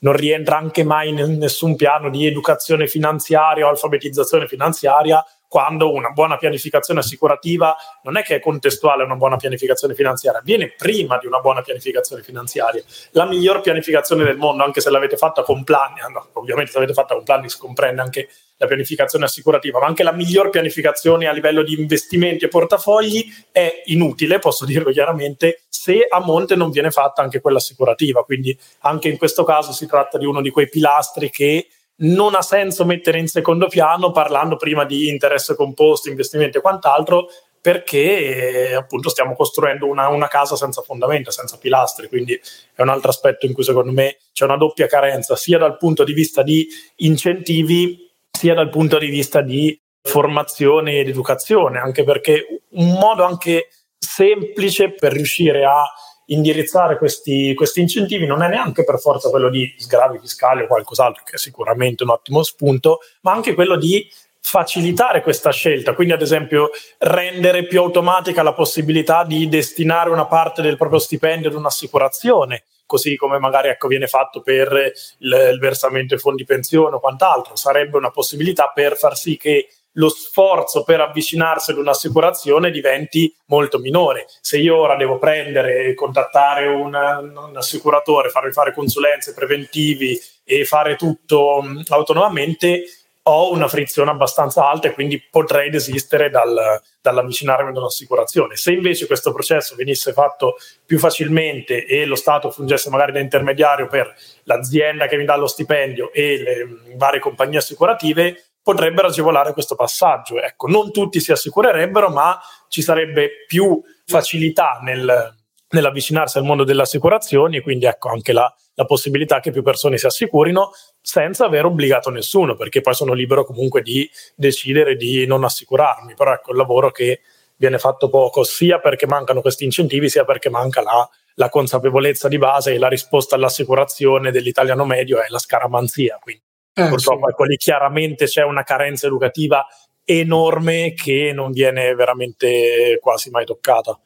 non rientra anche mai in nessun piano di educazione finanziaria o alfabetizzazione finanziaria quando una buona pianificazione assicurativa non è che è contestuale a una buona pianificazione finanziaria, viene prima di una buona pianificazione finanziaria. La miglior pianificazione del mondo, anche se l'avete fatta con Planning, no, ovviamente se l'avete fatta con Planning si comprende anche la pianificazione assicurativa, ma anche la miglior pianificazione a livello di investimenti e portafogli è inutile, posso dirlo chiaramente, se a monte non viene fatta anche quella assicurativa. Quindi anche in questo caso si tratta di uno di quei pilastri che non ha senso mettere in secondo piano parlando prima di interesse composto, investimenti e quant'altro, perché appunto stiamo costruendo una, una, casa senza fondamenta, senza pilastri, quindi è un altro aspetto in cui secondo me c'è una doppia carenza, sia dal punto di vista di incentivi, sia dal punto di vista di formazione ed educazione, anche perché un modo anche semplice per riuscire a indirizzare questi, questi, incentivi non è neanche per forza quello di sgravi fiscali o qualcos'altro, che è sicuramente un ottimo spunto, ma anche quello di facilitare questa scelta, quindi ad esempio rendere più automatica la possibilità di destinare una parte del proprio stipendio ad un'assicurazione, così come magari ecco, viene fatto per il, il versamento ai fondi pensione o quant'altro, sarebbe una possibilità per far sì che lo sforzo per avvicinarsi ad un'assicurazione diventi molto minore. Se io ora devo prendere contattare un, un assicuratore, farmi fare consulenze preventivi e fare tutto autonomamente, ho una frizione abbastanza alta e quindi potrei desistere dal, dall'avvicinarmi ad un'assicurazione. Se invece questo processo venisse fatto più facilmente e lo Stato fungesse magari da intermediario per l'azienda che mi dà lo stipendio e le mm, varie compagnie assicurative, potrebbero agevolare questo passaggio. Ecco, non tutti si assicurerebbero, ma ci sarebbe più facilità nel, nell'avvicinarsi al mondo delle assicurazioni quindi ecco anche la, la, possibilità che più persone si assicurino senza aver obbligato nessuno, perché poi sono libero comunque di decidere di non assicurarmi. Però ecco, il lavoro che viene fatto poco, sia perché mancano questi incentivi, sia perché manca la, la consapevolezza di base e la risposta all'assicurazione dell'italiano medio è la scaramanzia. Quindi eh, Purtroppo sì. ecco, lì chiaramente c'è una carenza educativa enorme che non viene veramente quasi mai toccata.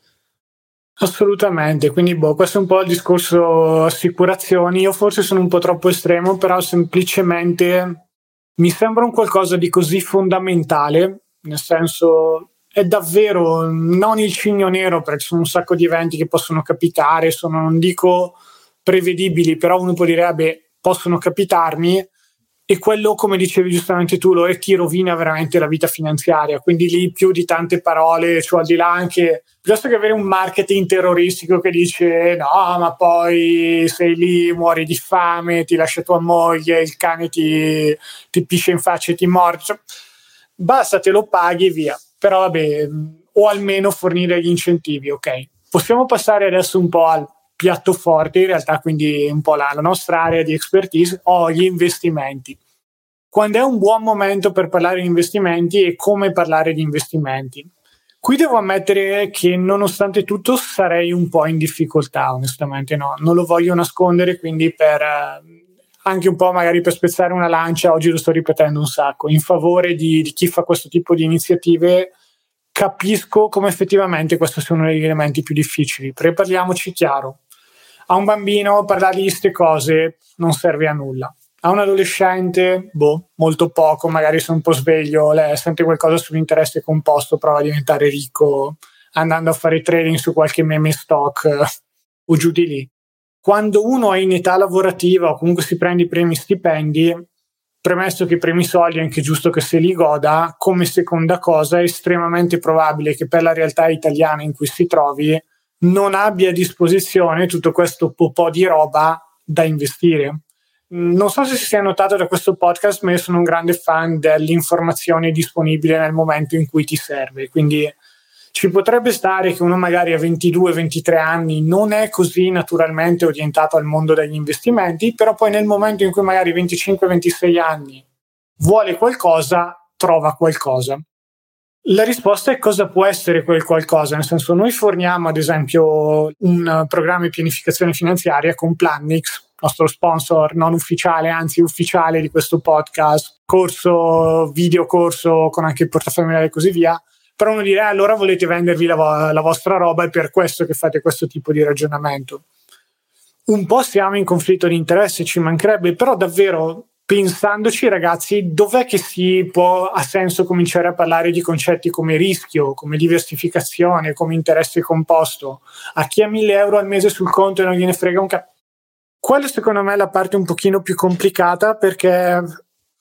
Assolutamente, quindi boh, questo è un po' il discorso assicurazioni. Io forse sono un po' troppo estremo, però semplicemente mi sembra un qualcosa di così fondamentale, nel senso è davvero non il cigno nero, perché sono un sacco di eventi che possono capitare, sono non dico prevedibili, però uno può dire, vabbè, possono capitarmi, e quello, come dicevi giustamente tu, lo è chi rovina veramente la vita finanziaria. Quindi lì più di tante parole, cioè al di là anche, piuttosto che avere un marketing terroristico che dice no, ma poi sei lì, muori di fame, ti lascia tua moglie, il cane ti, ti pisce in faccia e ti morde. Cioè, basta, te lo paghi e via. Però vabbè, o almeno fornire gli incentivi, ok. Possiamo passare adesso un po' al piatto forte, in realtà quindi un po' la, la nostra area di expertise, o gli investimenti. Quando è un buon momento per parlare di investimenti e come parlare di investimenti? Qui devo ammettere che nonostante tutto sarei un po' in difficoltà, onestamente no, non lo voglio nascondere, quindi per eh, anche un po' magari per spezzare una lancia, oggi lo sto ripetendo un sacco, in favore di, di chi fa questo tipo di iniziative, capisco come effettivamente questo sia uno degli elementi più difficili. Prepariamoci chiaro, a un bambino parlare di queste cose non serve a nulla. A un adolescente, boh, molto poco, magari se un po' sveglio, lei sente qualcosa sull'interesse composto, prova a diventare ricco andando a fare trading su qualche meme stock <laughs> o giù di lì. Quando uno è in età lavorativa o comunque si prende i primi stipendi, premesso che i primi soldi è anche giusto che se li goda, come seconda cosa è estremamente probabile che per la realtà italiana in cui si trovi non abbia a disposizione tutto questo po' di roba da investire. Non so se si sia notato da questo podcast, ma io sono un grande fan dell'informazione disponibile nel momento in cui ti serve. Quindi ci potrebbe stare che uno magari a 22-23 anni non è così naturalmente orientato al mondo degli investimenti, però poi nel momento in cui magari 25-26 anni vuole qualcosa, trova qualcosa. La risposta è cosa può essere quel qualcosa, nel senso noi forniamo ad esempio un programma di pianificazione finanziaria con Plannix, nostro sponsor non ufficiale, anzi ufficiale di questo podcast, corso, video corso con anche il portafoglio e così via. Però uno dirà, eh, allora volete vendervi la, vo- la vostra roba, è per questo che fate questo tipo di ragionamento. Un po' siamo in conflitto di interesse, ci mancherebbe, però davvero pensandoci ragazzi, dov'è che si può, ha senso cominciare a parlare di concetti come rischio, come diversificazione, come interesse composto? A chi ha 1000 euro al mese sul conto e non gliene frega un cazzo? Quello secondo me è la parte un pochino più complicata perché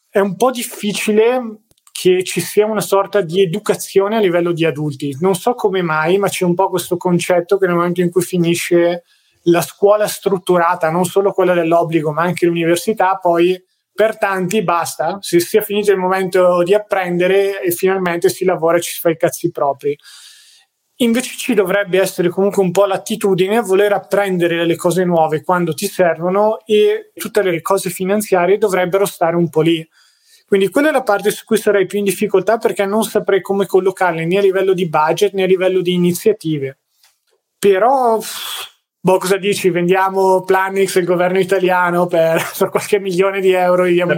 è un po' difficile che ci sia una sorta di educazione a livello di adulti. Non so come mai, ma c'è un po' questo concetto che nel momento in cui finisce la scuola strutturata, non solo quella dell'obbligo, ma anche l'università, poi per tanti basta, si sia finito il momento di apprendere e finalmente si lavora e ci si fa i cazzi propri. Invece ci dovrebbe essere comunque un po' l'attitudine a voler apprendere le cose nuove quando ti servono e tutte le cose finanziarie dovrebbero stare un po' lì. Quindi quella è la parte su cui sarei più in difficoltà perché non saprei come collocarle né a livello di budget né a livello di iniziative. Però Boh, cosa dici? Vendiamo Planix il governo italiano per, <laughs> per qualche milione di euro diamo il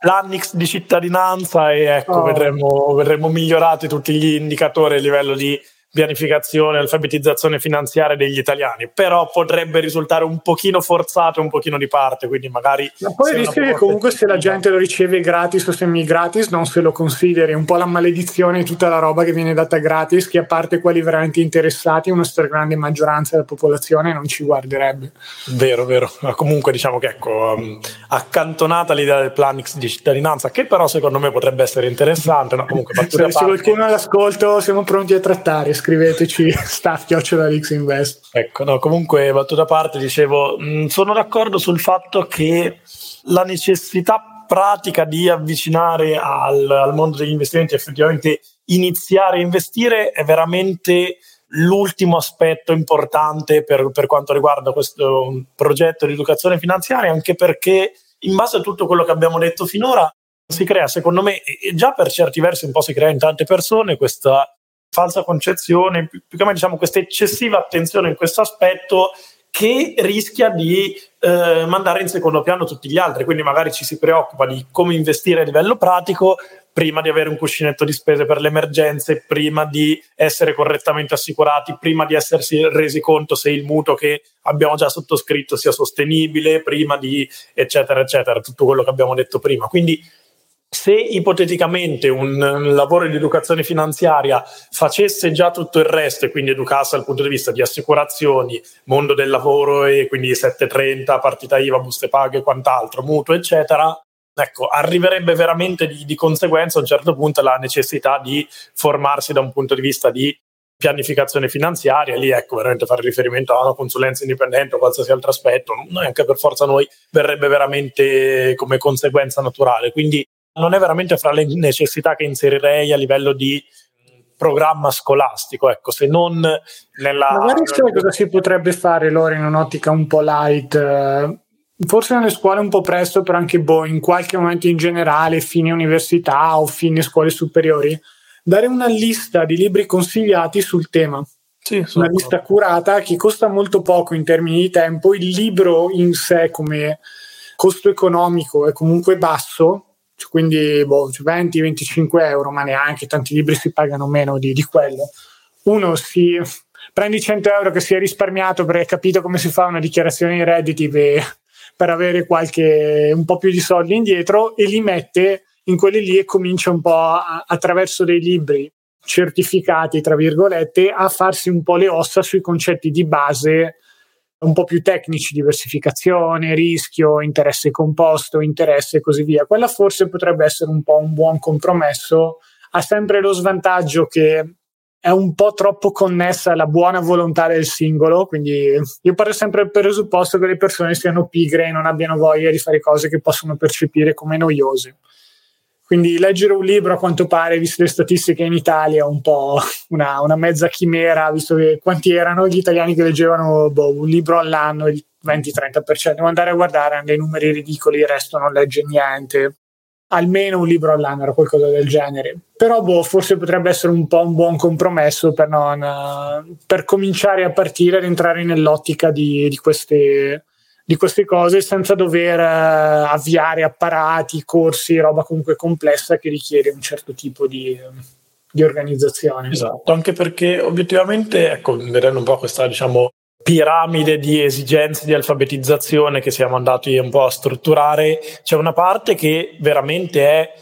Planix di cittadinanza e ecco, oh. vedremo, vedremo migliorati tutti gli indicatori a livello di pianificazione, alfabetizzazione finanziaria degli italiani, però potrebbe risultare un pochino forzato, un pochino di parte, quindi magari... Ma poi il rischio che comunque se la gente lo riceve gratis o semi gratis non se lo consideri, un po' la maledizione di tutta la roba che viene data gratis, che a parte quelli veramente interessati, una stragrande maggioranza della popolazione non ci guarderebbe. Vero, vero, ma comunque diciamo che ecco, um, accantonata l'idea del Planix di cittadinanza, che però secondo me potrebbe essere interessante, no? comunque se, se qualcuno all'ascolto siamo pronti a trattare scriveteci <laughs> staff Invest. Ecco, no, comunque battuta a parte, dicevo, mh, mm, sono d'accordo sul fatto che la necessità pratica di avvicinare al, al mondo degli investimenti, effettivamente iniziare a investire è veramente l'ultimo aspetto importante per, per, quanto riguarda questo progetto di educazione finanziaria, anche perché in base a tutto quello che abbiamo detto finora si crea, secondo me, già per certi versi un po' si crea in tante persone questa falsa concezione, più, più che mai diciamo questa eccessiva attenzione in questo aspetto che rischia di eh, mandare in secondo piano tutti gli altri, quindi magari ci si preoccupa di come investire a livello pratico prima di avere un cuscinetto di spese per le emergenze, prima di essere correttamente assicurati, prima di essersi resi conto se il mutuo che abbiamo già sottoscritto sia sostenibile, prima di eccetera eccetera, tutto quello che abbiamo detto prima. Quindi se ipoteticamente un, lavoro di educazione finanziaria facesse già tutto il resto e quindi educasse dal punto di vista di assicurazioni, mondo del lavoro e quindi 730, partita IVA, buste paghe e quant'altro, mutuo, eccetera, ecco, arriverebbe veramente di, di conseguenza a un certo punto la necessità di formarsi da un punto di vista di pianificazione finanziaria, lì ecco veramente fare riferimento a una consulenza indipendente o qualsiasi altro aspetto, neanche per forza noi verrebbe veramente come conseguenza naturale. Quindi non è veramente fra le necessità che inserirei a livello di programma scolastico, ecco, se non nella... Magari sai cosa si potrebbe fare, Lore, in un'ottica un po' light, eh, forse nelle scuole un po' presto, però anche boh, in qualche momento in generale, fine università o fine scuole superiori, dare una lista di libri consigliati sul tema. Sì, una lista curata che costa molto poco in termini di tempo, il libro in sé come costo economico è comunque basso, quindi boh, 20-25 euro, ma neanche tanti libri si pagano meno di, di quello. Uno si prendi 100 euro che si è risparmiato perché hai capito come si fa una dichiarazione di redditi per, per avere qualche un po' più di soldi indietro e li mette in quelli lì e comincia un po' a, attraverso dei libri certificati, tra virgolette, a farsi un po' le ossa sui concetti di base un po' più tecnici, diversificazione, rischio, interesse composto, interesse e così via. Quella forse potrebbe essere un po' un buon compromesso. Ha sempre lo svantaggio che è un po' troppo connessa alla buona volontà del singolo, quindi io parlo sempre del presupposto che le persone siano pigre e non abbiano voglia di fare cose che possono percepire come noiose. Quindi leggere un libro, a quanto pare, visto le statistiche in Italia, è un po' una, una, mezza chimera, visto che quanti erano gli italiani che leggevano boh, un libro all'anno, il 20-30%. Devo andare a guardare, hanno dei numeri ridicoli, il resto non legge niente. Almeno un libro all'anno era qualcosa del genere. Però boh, forse potrebbe essere un po' un buon compromesso per, non, per cominciare a partire ad entrare nell'ottica di, di queste di queste cose senza dover uh, avviare apparati, corsi, roba comunque complessa che richiede un certo tipo di, di organizzazione. Esatto, anche perché obiettivamente, ecco, vedendo un po' questa, diciamo, piramide di esigenze di alfabetizzazione che siamo andati un po' a strutturare, c'è una parte che veramente è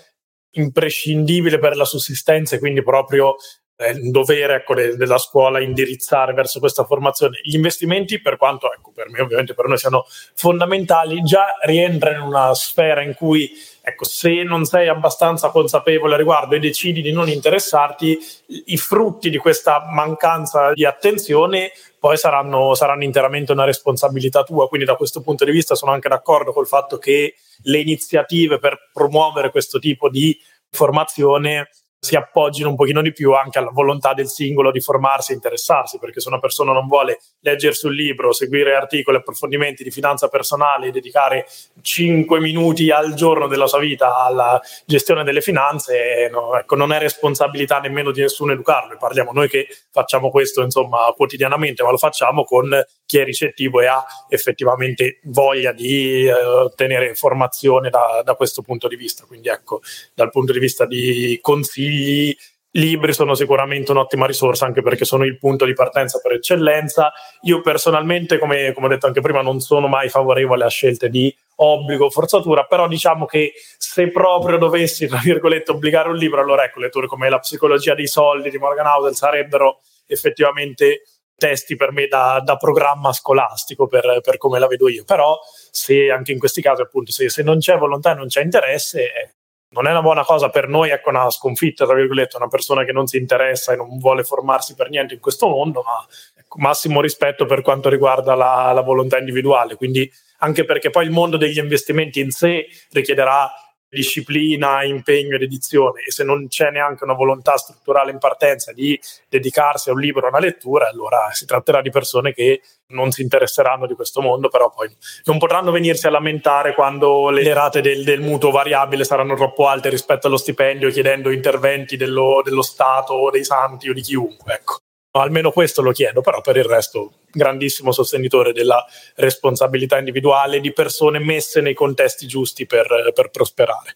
imprescindibile per la sussistenza e quindi proprio è un dovere ecco, de- della scuola indirizzare verso questa formazione. Gli investimenti, per quanto ecco, per me ovviamente per noi siano fondamentali, già rientrano in una sfera in cui ecco, se non sei abbastanza consapevole a riguardo e decidi di non interessarti, i frutti di questa mancanza di attenzione poi saranno, saranno interamente una responsabilità tua. Quindi da questo punto di vista sono anche d'accordo col fatto che le iniziative per promuovere questo tipo di formazione si appoggino un pochino di più anche alla volontà del singolo di formarsi e interessarsi, perché se una persona non vuole leggersi un libro, seguire articoli, approfondimenti di finanza personale e dedicare 5 minuti al giorno della sua vita alla gestione delle finanze, no, ecco, non è responsabilità nemmeno di nessuno educarlo. Parliamo noi che facciamo questo insomma quotidianamente, ma lo facciamo con chi è ricettivo e ha effettivamente voglia di eh, ottenere formazione da, da questo punto di vista. Quindi ecco, dal punto di vista di consigli i libri sono sicuramente un'ottima risorsa anche perché sono il punto di partenza per eccellenza. Io personalmente, come, come ho detto anche prima, non sono mai favorevole a scelte di obbligo o forzatura, però diciamo che se proprio dovessi, tra virgolette, obbligare un libro, allora ecco, letture come La psicologia dei soldi di Morgan Housel sarebbero effettivamente testi per me da, da programma scolastico per, per, come la vedo io, però se anche in questi casi appunto se, se non c'è volontà e non c'è interesse non è una buona cosa per noi, ecco una sconfitta, tra virgolette, una persona che non si interessa e non vuole formarsi per niente in questo mondo, ma ecco, massimo rispetto per quanto riguarda la, la volontà individuale. Quindi anche perché poi il mondo degli investimenti in sé richiederà disciplina, impegno ed edizione e se non c'è neanche una volontà strutturale in partenza di dedicarsi a un libro, a una lettura, allora si tratterà di persone che non si interesseranno di questo mondo, però poi non potranno venirsi a lamentare quando le rate del, del mutuo variabile saranno troppo alte rispetto allo stipendio chiedendo interventi dello, dello Stato o dei santi o di chiunque. Ecco almeno questo lo chiedo, però per il resto grandissimo sostenitore della responsabilità individuale di persone messe nei contesti giusti per, per prosperare.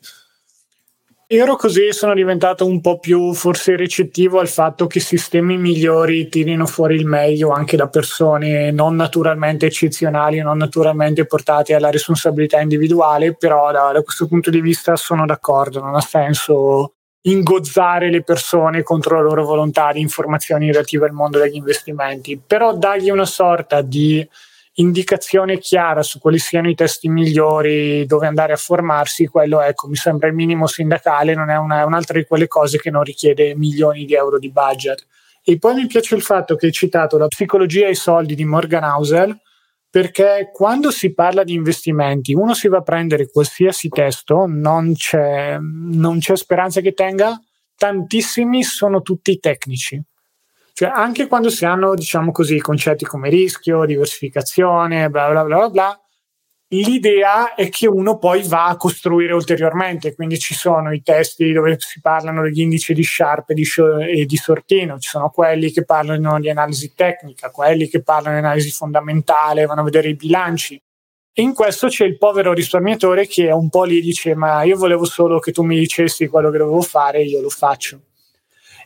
Ero così sono diventato un po' più forse ricettivo al fatto che sistemi migliori tirino fuori il meglio anche da persone non naturalmente eccezionali, non naturalmente portate alla responsabilità individuale, però da, da questo punto di vista sono d'accordo, non ha senso ingozzare le persone contro la loro volontà di informazioni relative al mondo degli investimenti, però dargli una sorta di indicazione chiara su quali siano i testi migliori, dove andare a formarsi, quello ecco, mi sembra il minimo sindacale, non è una, un'altra di quelle cose che non richiede milioni di euro di budget. E poi mi piace il fatto che hai citato la psicologia e i soldi di Morgan Housel, perché quando si parla di investimenti, uno si va a prendere qualsiasi testo, non c'è, non c'è speranza che tenga, tantissimi sono tutti tecnici. Cioè, anche quando si hanno, diciamo così, concetti come rischio, diversificazione, bla bla bla bla, L'idea è che uno poi va a costruire ulteriormente, quindi ci sono i testi dove si parlano degli indici di Sharp e di, e Sortino, ci sono quelli che parlano di analisi tecnica, quelli che parlano di analisi fondamentale, vanno a vedere i bilanci. E in questo c'è il povero risparmiatore che è un po' lì dice ma io volevo solo che tu mi dicessi quello che dovevo fare, io lo faccio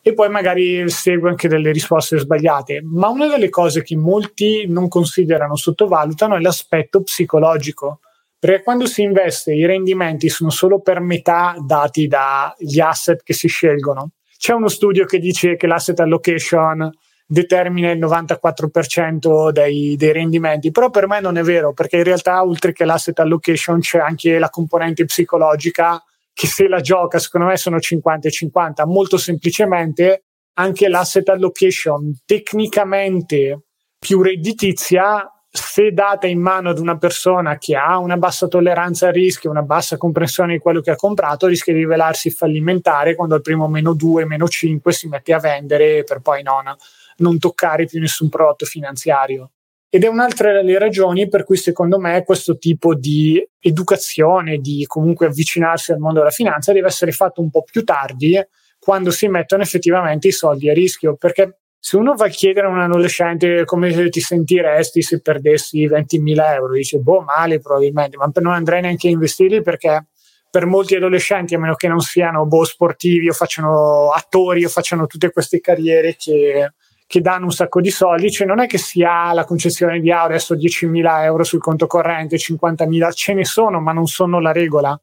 e poi magari segue anche delle risposte sbagliate. Ma una delle cose che molti non considerano, sottovalutano, è l'aspetto psicologico. Perché quando si investe i rendimenti sono solo per metà dati dagli asset che si scelgono. C'è uno studio che dice che l'asset allocation determina il 94% dei, dei, rendimenti, però per me non è vero, perché in realtà oltre che l'asset allocation c'è anche la componente psicologica che se la gioca, secondo me sono 50 e 50. Molto semplicemente anche l'asset allocation tecnicamente più redditizia, se data in mano ad una persona che ha una bassa tolleranza al rischio, una bassa comprensione di quello che ha comprato, rischia di rivelarsi fallimentare quando al primo meno 2, meno 5 si mette a vendere per poi non, non toccare più nessun prodotto finanziario. Ed è un'altra delle ragioni per cui secondo me questo tipo di educazione, di comunque avvicinarsi al mondo della finanza deve essere fatto un po' più tardi quando si mettono effettivamente i soldi a rischio, perché se uno va a chiedere a un adolescente come ti sentiresti se perdessi 20.000 euro, dice boh male probabilmente, ma non andrei neanche a investirli perché per molti adolescenti, a meno che non siano boh, sportivi o facciano attori o facciano tutte queste carriere che che danno un sacco di soldi, cioè non è che si ha la concezione di ah, adesso 10.000 euro sul conto corrente, 50.000, ce ne sono, ma non sono la regola.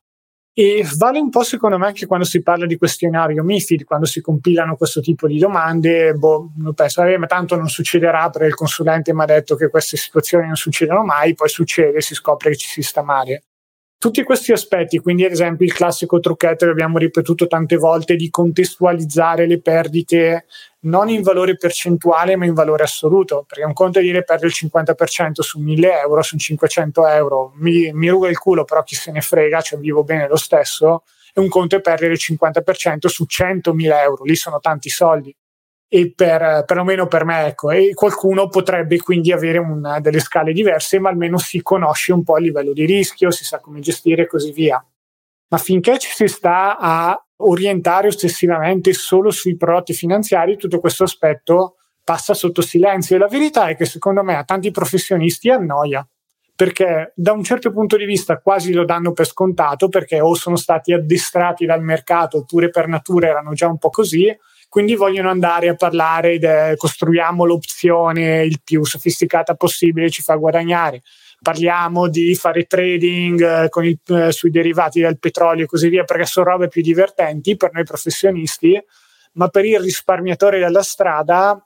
E vale un po' secondo me anche quando si parla di questionario MIFID, quando si compilano questo tipo di domande, boh, penso, eh, ma tanto non succederà perché il consulente mi ha detto che queste situazioni non succedono mai, poi succede, si scopre che ci si sta male. Tutti questi aspetti, quindi ad esempio il classico trucchetto che abbiamo ripetuto tante volte di contestualizzare le perdite non in valore percentuale ma in valore assoluto, perché un conto è dire perdo il 50% su 1000 euro, su 500 euro, mi, mi ruga il culo però chi se ne frega, cioè vivo bene lo stesso, e un conto è perdere il 50% su 100.000 euro, lì sono tanti soldi e per, perlomeno per me, ecco, e qualcuno potrebbe quindi avere una, delle scale diverse, ma almeno si conosce un po' il livello di rischio, si sa come gestire e così via. Ma finché ci si sta a orientare ossessivamente solo sui prodotti finanziari, tutto questo aspetto passa sotto silenzio. E la verità è che secondo me a tanti professionisti annoia perché da un certo punto di vista quasi lo danno per scontato perché o sono stati addestrati dal mercato oppure per natura erano già un po' così quindi vogliono andare a parlare de, costruiamo l'opzione il più sofisticata possibile ci fa guadagnare parliamo di fare trading eh, il, eh, sui derivati del petrolio e così via perché sono robe più divertenti per noi professionisti ma per il risparmiatore della strada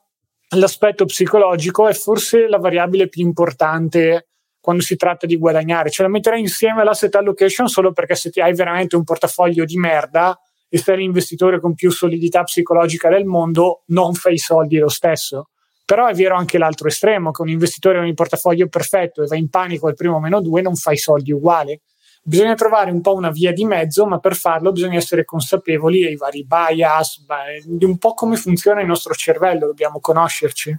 l'aspetto psicologico è forse la variabile più importante quando si tratta di guadagnare. Ce la metterei insieme all'asset allocation solo perché se hai veramente un portafoglio di merda e sei l'investitore con più solidità psicologica del mondo, non fai i soldi lo stesso. Però è vero anche l'altro estremo, che un investitore con il portafoglio perfetto e va in panico al primo meno due, non fai soldi uguali. Bisogna trovare un po' una via di mezzo, ma per farlo bisogna essere consapevoli dei vari bias, di un po' come funziona il nostro cervello, dobbiamo conoscerci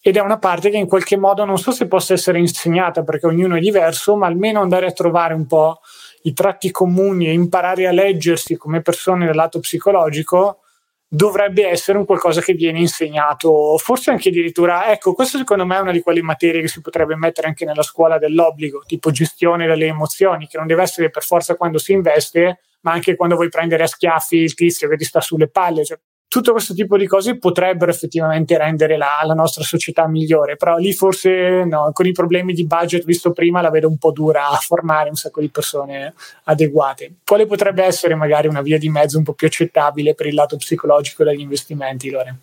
ed è una parte che in qualche modo non so se possa essere insegnata perché ognuno è diverso, ma almeno andare a trovare un po' i tratti comuni e imparare a leggersi come persone dal lato psicologico dovrebbe essere un qualcosa che viene insegnato, forse anche addirittura, ecco, questo secondo me è una di quelle materie che si potrebbe mettere anche nella scuola dell'obbligo, tipo gestione delle emozioni, che non deve essere per forza quando si investe, ma anche quando vuoi prendere a schiaffi il tizio che ti sta sulle palle, cioè, tutto questo tipo di cose potrebbero effettivamente rendere la, la, nostra società migliore, però lì forse no, con i problemi di budget visto prima la vedo un po' dura a formare un sacco di persone adeguate. Quale potrebbe essere magari una via di mezzo un po' più accettabile per il lato psicologico degli investimenti, Lore?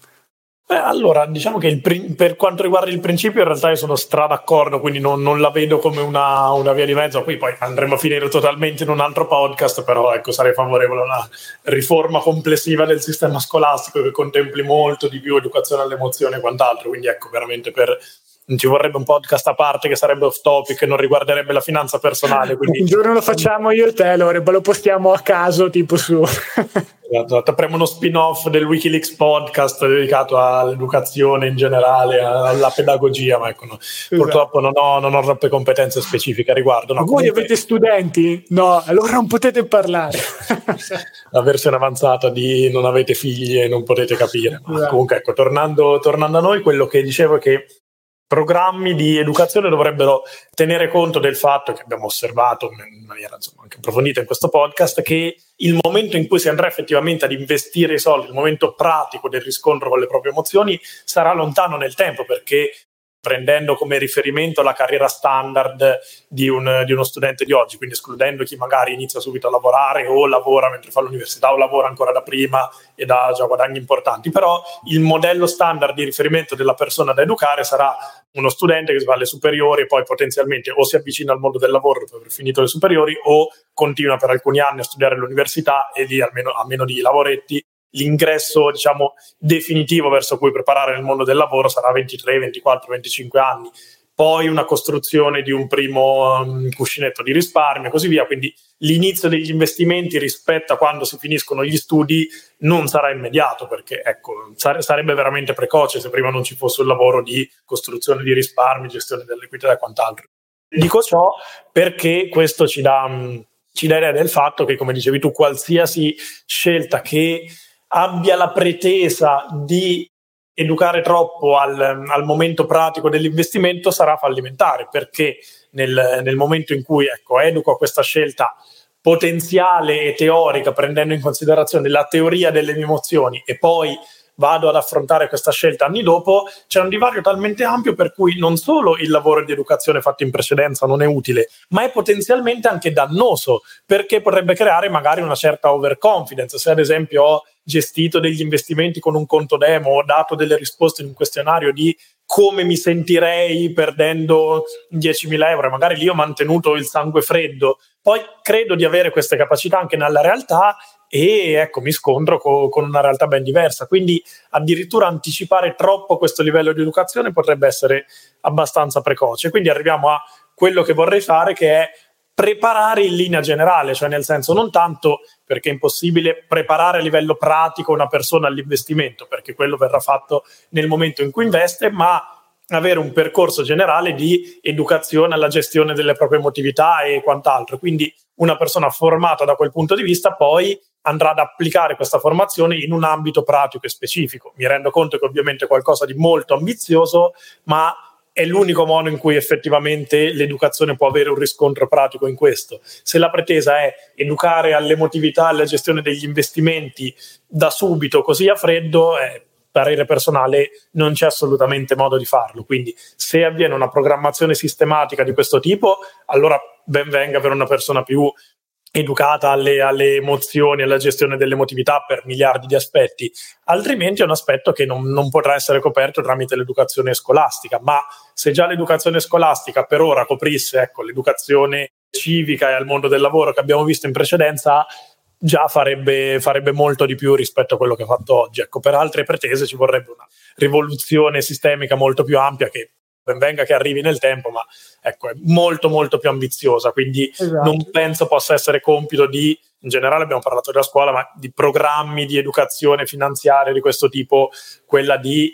Beh, allora, diciamo che il, per quanto riguarda il principio, in realtà io sono stra d'accordo, quindi non, non la vedo come una, una, via di mezzo. Qui poi andremo a finire totalmente in un altro podcast, però ecco, sarei favorevole a una riforma complessiva del sistema scolastico che contempli molto di più educazione all'emozione e quant'altro. Quindi ecco, veramente per ci vorrebbe un podcast a parte che sarebbe off topic e non riguarderebbe la finanza personale. Quindi... Un giorno lo facciamo io e te, Lore, lo postiamo a caso, tipo su. esatto, apriamo uno spin-off del Wikileaks podcast dedicato all'educazione in generale, alla pedagogia, ma ecco, no, esatto. purtroppo non ho, non ho, troppe competenze specifiche a riguardo. No, voi avete studenti? No, allora non potete parlare. <laughs> la versione avanzata di non avete figli e non potete capire. Esatto. Comunque, ecco, tornando, tornando a noi, quello che dicevo è che programmi di educazione dovrebbero tenere conto del fatto che abbiamo osservato in maniera insomma, anche approfondita in questo podcast che il momento in cui si andrà effettivamente ad investire i soldi, il momento pratico del riscontro con le proprie emozioni sarà lontano nel tempo perché prendendo come riferimento la carriera standard di, un, di, uno studente di oggi, quindi escludendo chi magari inizia subito a lavorare o lavora mentre fa l'università o lavora ancora da prima ed ha già guadagni importanti, però il modello standard di riferimento della persona da educare sarà uno studente che va alle superiori e poi potenzialmente o si avvicina al mondo del lavoro dopo aver finito le superiori o continua per alcuni anni a studiare all'università e lì almeno a meno di lavoretti l'ingresso diciamo definitivo verso cui preparare nel mondo del lavoro sarà 23, 24, 25 anni poi una costruzione di un primo um, cuscinetto di risparmio e così via. Quindi l'inizio degli investimenti rispetto a quando si finiscono gli studi non sarà immediato perché ecco, sare- sarebbe veramente precoce se prima non ci fosse un lavoro di costruzione di risparmi, gestione dell'equità e quant'altro. Dico ciò perché questo ci dà, um, ci dà idea del fatto che, come dicevi tu, qualsiasi scelta che abbia la pretesa di educare troppo al, al, momento pratico dell'investimento sarà fallimentare perché nel, nel momento in cui ecco, educo a questa scelta potenziale e teorica prendendo in considerazione la teoria delle mie emozioni e poi vado ad affrontare questa scelta anni dopo, c'è un divario talmente ampio per cui non solo il lavoro di educazione fatto in precedenza non è utile, ma è potenzialmente anche dannoso, perché potrebbe creare magari una certa overconfidence. Se ad esempio ho gestito degli investimenti con un conto demo, ho dato delle risposte in un questionario di come mi sentirei perdendo 10.000 euro, magari lì ho mantenuto il sangue freddo. Poi credo di avere queste capacità anche nella realtà e ecco mi scontro co- con una realtà ben diversa. Quindi addirittura anticipare troppo questo livello di educazione potrebbe essere abbastanza precoce. Quindi arriviamo a quello che vorrei fare, che è preparare in linea generale, cioè nel senso non tanto perché è impossibile preparare a livello pratico una persona all'investimento, perché quello verrà fatto nel momento in cui investe, ma avere un percorso generale di educazione alla gestione delle proprie emotività e quant'altro. Quindi una persona formata da quel punto di vista poi andrà ad applicare questa formazione in un ambito pratico e specifico. Mi rendo conto che ovviamente è qualcosa di molto ambizioso, ma è l'unico modo in cui effettivamente l'educazione può avere un riscontro pratico in questo. Se la pretesa è educare all'emotività, alla gestione degli investimenti da subito, così a freddo, eh, parere personale non c'è assolutamente modo di farlo. Quindi se avviene una programmazione sistematica di questo tipo, allora ben venga per una persona più educata alle, alle, emozioni, alla gestione dell'emotività per miliardi di aspetti, altrimenti è un aspetto che non, non, potrà essere coperto tramite l'educazione scolastica, ma se già l'educazione scolastica per ora coprisse ecco, l'educazione civica e al mondo del lavoro che abbiamo visto in precedenza, già farebbe, farebbe, molto di più rispetto a quello che ha fatto oggi. Ecco, per altre pretese ci vorrebbe una rivoluzione sistemica molto più ampia che ben venga che arrivi nel tempo, ma ecco, è molto molto più ambiziosa, quindi esatto. non penso possa essere compito di, in generale abbiamo parlato della scuola, ma di programmi di educazione finanziaria di questo tipo, quella di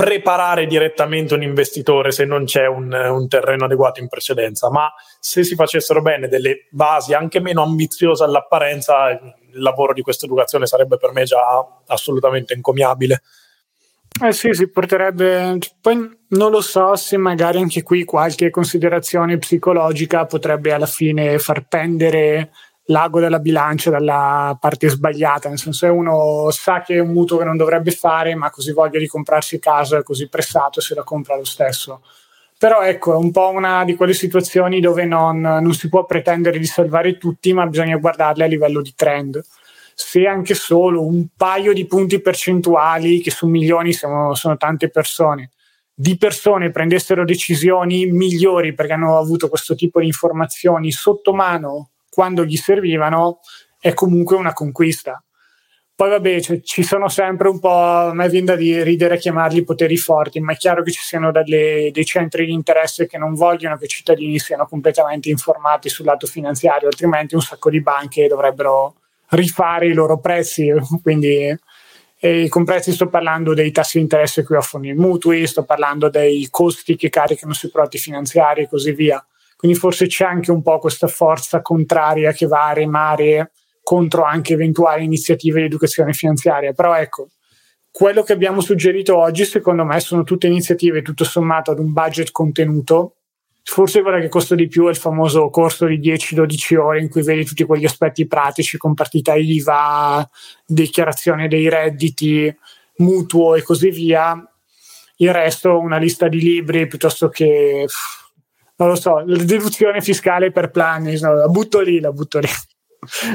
preparare direttamente un investitore se non c'è un, un, terreno adeguato in precedenza, ma se si facessero bene delle basi anche meno ambiziose all'apparenza, il lavoro di questa educazione sarebbe per me già assolutamente encomiabile. Eh sì, si porterebbe. Poi non lo so se magari anche qui qualche considerazione psicologica potrebbe alla fine far pendere l'ago della bilancia dalla parte sbagliata, nel senso che uno sa che è un mutuo che non dovrebbe fare, ma così voglia di comprarsi casa, è così pressato, se la compra lo stesso. Però ecco, è un po' una di quelle situazioni dove non, non si può pretendere di salvare tutti, ma bisogna guardarle a livello di trend. Se anche solo un paio di punti percentuali, che su milioni siamo, sono tante persone, di persone prendessero decisioni migliori perché hanno avuto questo tipo di informazioni sotto mano quando gli servivano è comunque una conquista. Poi vabbè, cioè, ci sono sempre un po', a me viene da ridere a chiamarli poteri forti, ma è chiaro che ci siano delle, dei centri di interesse che non vogliono che i cittadini siano completamente informati sul lato finanziario, altrimenti un sacco di banche dovrebbero rifare i loro prezzi. Quindi, e con prezzi sto parlando dei tassi di interesse che offrono i mutui, sto parlando dei costi che caricano sui prodotti finanziari e così via. Quindi forse c'è anche un po' questa forza contraria che va a remare contro anche eventuali iniziative di educazione finanziaria. Però ecco, quello che abbiamo suggerito oggi, secondo me, sono tutte iniziative tutto sommato ad un budget contenuto. Forse quella che costa di più è il famoso corso di 10-12 ore in cui vedi tutti quegli aspetti pratici con partita IVA, dichiarazione dei redditi, mutuo e così via. Il resto, una lista di libri piuttosto che non lo so, deduzione fiscale per planning, no, la butto lì, la butto lì. <laughs>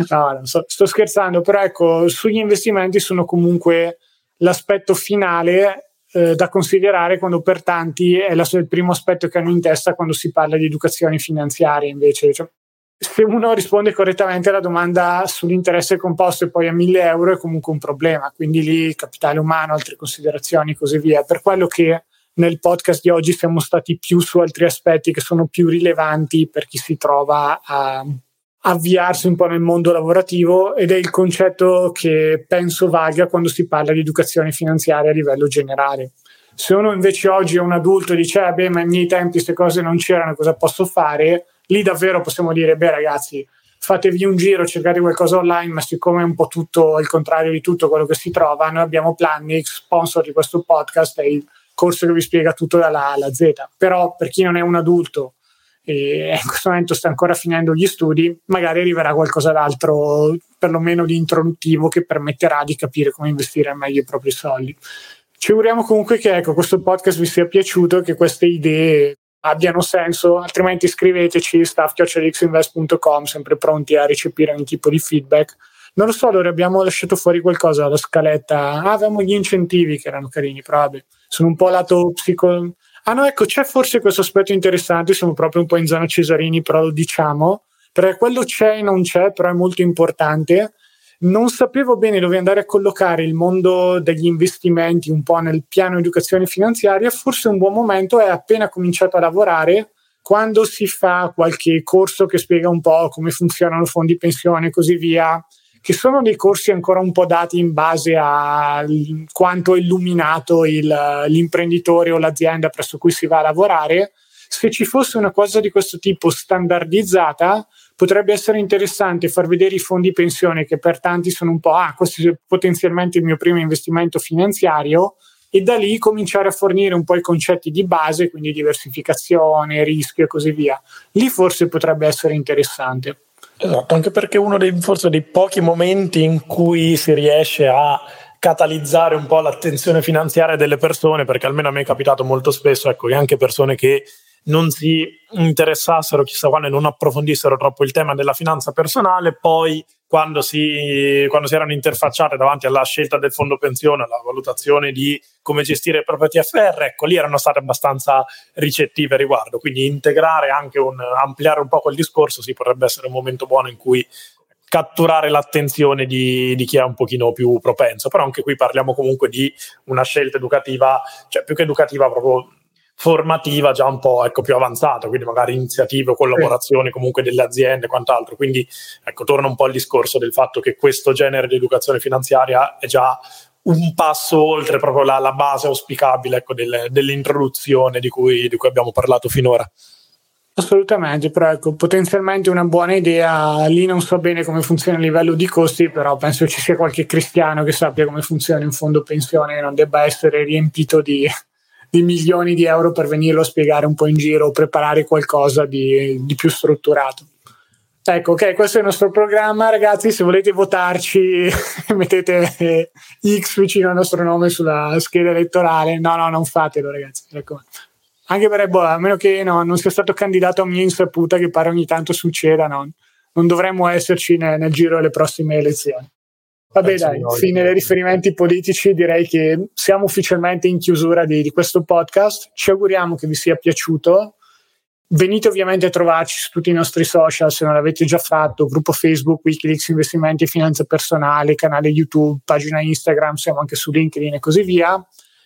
No, so, sto scherzando, però ecco, sugli investimenti sono comunque l'aspetto finale eh, da considerare quando per tanti è la, il primo aspetto che hanno in testa quando si parla di educazione finanziaria invece. Cioè, se uno risponde correttamente alla domanda sull'interesse composto e poi a 1000 euro è comunque un problema, quindi lì capitale umano, altre considerazioni e così via. Per quello che nel podcast di oggi siamo stati più su altri aspetti che sono più rilevanti per chi si trova a avviarsi un po' nel mondo lavorativo ed è il concetto che penso valga quando si parla di educazione finanziaria a livello generale. Se uno invece oggi è un adulto e dice, ah, beh, ma ai miei tempi queste cose non c'erano, cosa posso fare? Lì davvero possiamo dire, beh ragazzi, fatevi un giro, cercate qualcosa online, ma siccome è un po' tutto il contrario di tutto quello che si trova, noi abbiamo Plannix, sponsor di questo podcast, e il corso che vi spiega tutto dalla A alla Z. Però per chi non è un adulto e in questo momento sta ancora finendo gli studi, magari arriverà qualcosa d'altro, perlomeno di introduttivo, che permetterà di capire come investire meglio i propri soldi. Ci auguriamo comunque che ecco, questo podcast vi sia piaciuto, che queste idee abbiano senso, altrimenti scriveteci staff.xinvest.com, sempre pronti a recepire ogni tipo di feedback. Non lo so, allora abbiamo lasciato fuori qualcosa dalla scaletta. Ah, avevamo gli incentivi che erano carini, però vabbè sono un po' lato psico... Ah no, ecco, c'è forse questo aspetto interessante, siamo proprio un po' in zona Cesarini, però lo diciamo, perché quello c'è e non c'è, però è molto importante. Non sapevo bene dove andare a collocare il mondo degli investimenti un po' nel piano educazione finanziaria, forse un buon momento è appena cominciato a lavorare quando si fa qualche corso che spiega un po' come funzionano fondi pensione e così via, che sono dei corsi ancora un po' dati in base a quanto è illuminato il, l'imprenditore o l'azienda presso cui si va a lavorare, se ci fosse una cosa di questo tipo standardizzata, potrebbe essere interessante far vedere i fondi pensione che per tanti sono un po', ah, questo è potenzialmente il mio primo investimento finanziario, e da lì cominciare a fornire un po' i concetti di base, quindi diversificazione, rischio e così via. Lì forse potrebbe essere interessante. Esatto, anche perché uno dei forse dei pochi momenti in cui si riesce a catalizzare un po' l'attenzione finanziaria delle persone, perché almeno a me è capitato molto spesso, ecco, che anche persone che non si interessassero chissà quando e non approfondissero troppo il tema della finanza personale, poi quando si, quando si erano interfacciate davanti alla scelta del fondo pensione, alla valutazione di come gestire il proprio TFR, ecco lì erano state abbastanza ricettive riguardo, quindi integrare anche un, ampliare un po' quel discorso sì potrebbe essere un momento buono in cui catturare l'attenzione di, di, chi è un pochino più propenso, però anche qui parliamo comunque di una scelta educativa, cioè più che educativa proprio formativa già un po' ecco, più avanzata, quindi magari iniziative o collaborazioni comunque delle aziende e quant'altro. Quindi ecco, torna un po' al discorso del fatto che questo genere di educazione finanziaria è già un passo oltre proprio la, la base auspicabile ecco, del, dell'introduzione di cui, di cui abbiamo parlato finora. Assolutamente, però ecco, potenzialmente una buona idea. Lì non so bene come funziona a livello di costi, però penso ci sia qualche cristiano che sappia come funziona un fondo pensione e non debba essere riempito di, di milioni di euro per venirlo a spiegare un po' in giro o preparare qualcosa di, di più strutturato. Ecco, ok, questo è il nostro programma, ragazzi. Se volete votarci, <laughs> mettete X vicino al nostro nome sulla scheda elettorale. No, no, non fatelo, ragazzi. Anche per boh, a meno che no, non sia stato candidato a mia insaputa, che pare ogni tanto succeda, no? non dovremmo esserci nel, nel giro delle prossime elezioni. Vabbè, dai, fine dei riferimenti politici, direi che siamo ufficialmente in chiusura di, di, questo podcast. Ci auguriamo che vi sia piaciuto. Venite ovviamente a trovarci su tutti i nostri social se non l'avete già fatto, gruppo Facebook, Wikileaks Investimenti e Finanza Personale, canale YouTube, pagina Instagram, siamo anche su LinkedIn e così via.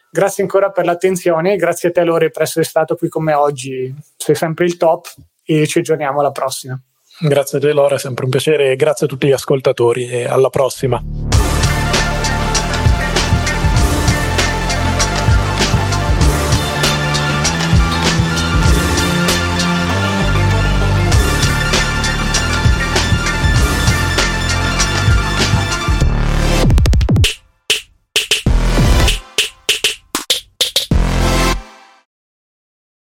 Grazie ancora per l'attenzione, grazie a te Lore per essere stato qui con me oggi, sei sempre il top e ci aggiorniamo alla prossima. Grazie a te Laura, è sempre un piacere e grazie a tutti gli ascoltatori e alla prossima.